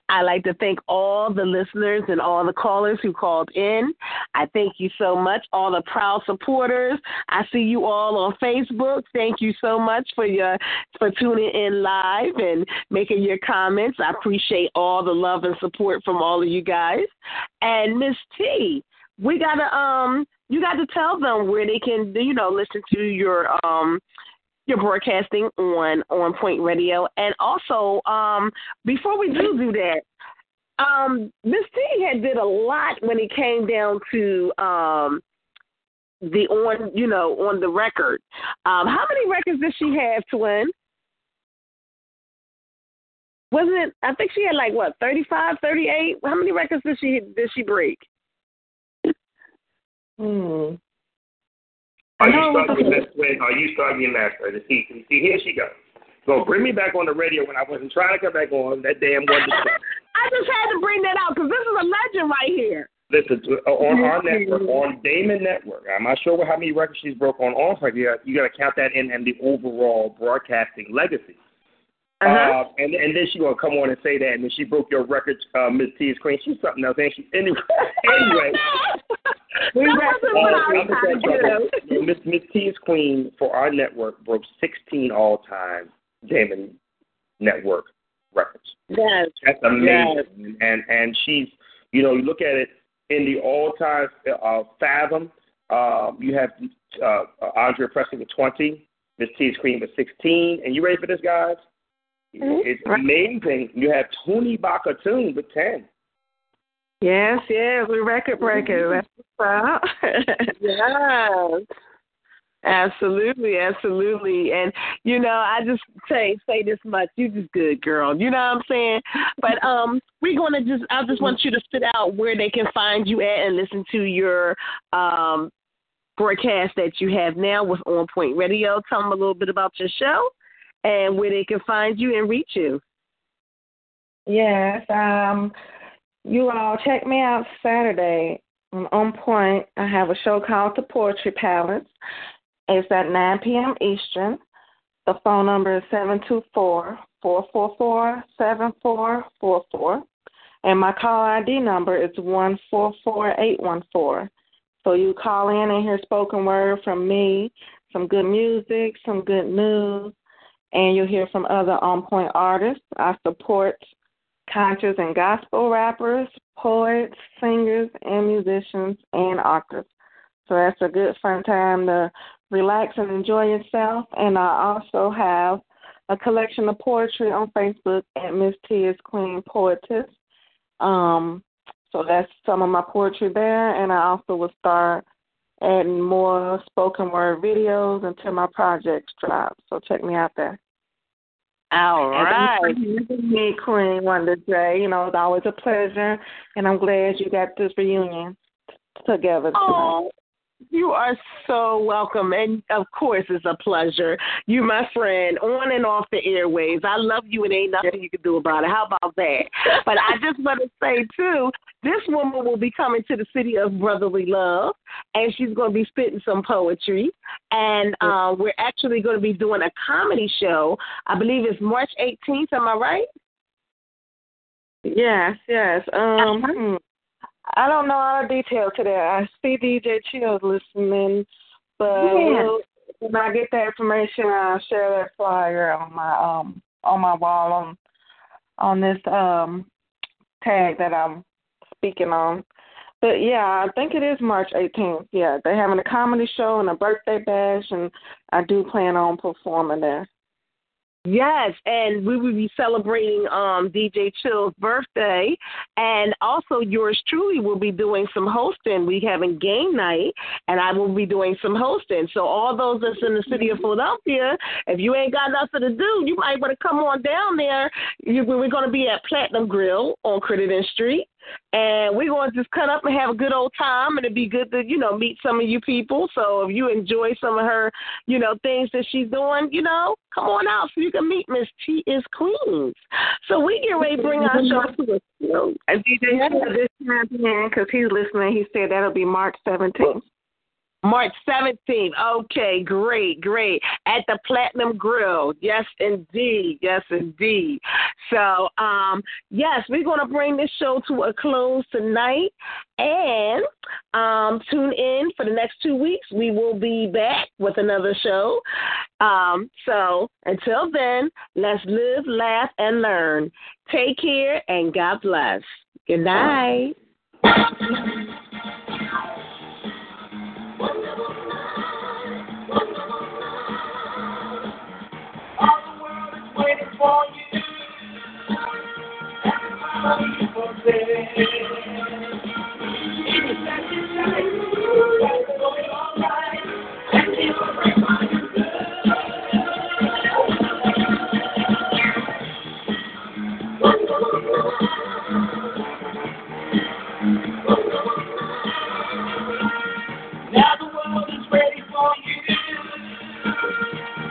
I like to thank all the listeners and all the callers who called in. I thank you so much, all the proud supporters. I see you all on Facebook. Thank you so much for your for tuning in live and making your comments. I appreciate all the love and support from all of you guys. And Miss T, we gotta um you got to tell them where they can you know listen to your um you're broadcasting on OnPoint Radio. And also, um, before we do do that, um, Miss T had did a lot when it came down to um the on you know on the record. Um, how many records did she have, Twin? Wasn't it? I think she had like what 35, 38? How many records did she did she break? Hmm. Are you starting this way? Are you starting your master? See, see, here she goes. So bring me back on the radio when I wasn't trying to come back on that damn one. I just had to bring that out because this is a legend right here. Listen, uh, on our network, on Damon Network, I'm not sure how many records she's broke on on her. You got to count that in and the overall broadcasting legacy. Uh-huh. Uh, and and then she gonna come on and say that, and then she broke your record, uh, Miss T is Queen. She's something else, ain't she? Anyway, anyway. We wasn't what I was trying to do. Miss Miss T is Queen for our network broke 16 all time Damon Network records. Yes. That's amazing. And and she's you know you look at it in the all time uh, Fathom. Um, you have uh, Andre Pressley with 20, MissTee IzQueen with 16, and you ready for this, guys? It's amazing. You have Tony Bakatoon with 10. Yes, yes, we record breaker. That's yes. Absolutely, absolutely. And you know, I just say say this much, you just good girl. You know what I'm saying? But um we're gonna just I just want you to spit out where they can find you at and listen to your um broadcast that you have now with OnPoint Radio. Tell them a little bit about your show and where they can find you and reach you. Yes, um, you all check me out Saturday on OnPoint. I have a show called The Poetry Palace. It's at 9 p.m. Eastern. The phone number is 724 444 7444. And my call ID number is 144814. So you call in and hear spoken word from me, some good music, some good news, and you'll hear from other on point artists. I support conscious and gospel rappers, poets, singers, and musicians and actors. So that's a good fun time to relax and enjoy yourself. And I also have a collection of poetry on Facebook at Miss T Queen Poetess. Um, so that's some of my poetry there, and I also will start adding more spoken word videos until my projects drop. So check me out there. All right. Me, Queen Wonder J. You know, it's always a pleasure, and I'm glad you got this reunion together. Oh, you are so welcome. And of course, it's a pleasure. You, my friend, on and off the airways. I love you, and ain't nothing you can do about it. How about that? But I just want to say, too, this woman will be coming to the city of brotherly love, and she's going to be spitting some poetry. And uh, we're actually going to be doing a comedy show. I believe it's March 18th. Am I right? Yes, yes. Um, hmm. I don't know all the details to that. I see DJ Chills listening, but Yeah. when I get that information, I'll share that flyer on my um on my wall on on this um tag that I'm speaking on. But yeah, I think it is March 18th. Yeah, they're having a comedy show and a birthday bash, and I do plan on performing there. Yes, and we will be celebrating um, DJ Chill's birthday, and also yours truly will be doing some hosting. We having game night, and I will be doing some hosting. So all those that's in the city of Philadelphia, if you ain't got nothing to do, you might want to come on down there. You, we're going to be at Platinum Grill on Crittenden Street. And we're going to just cut up and have a good old time, and it'd be good to, you know, meet some of you people. So if you enjoy some of her, you know, things that she's doing, you know, come on out so you can meet Miss T is Queens. So we get ready to bring our show to a close. And DJ this time, because he's listening, he said that'll be March 17th. March 17th. Okay, great, great. At the Platinum Grill. Yes, indeed. Yes, indeed. So, um, yes, we're going to bring this show to a close tonight. And um, tune in for the next two weeks. We will be back with another show. Um, so, until then, let's live, laugh, and learn. Take care, and God bless. Good night. That you worry for you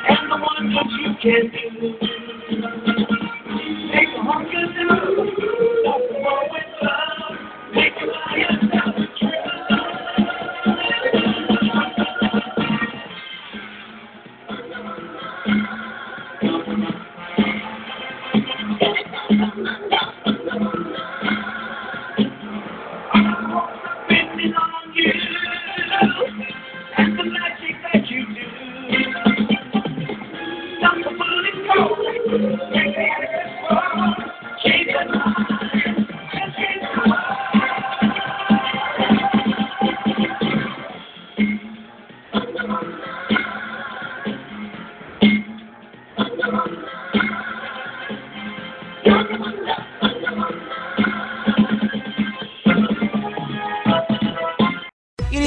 And the one who you can do. Make a hunger do,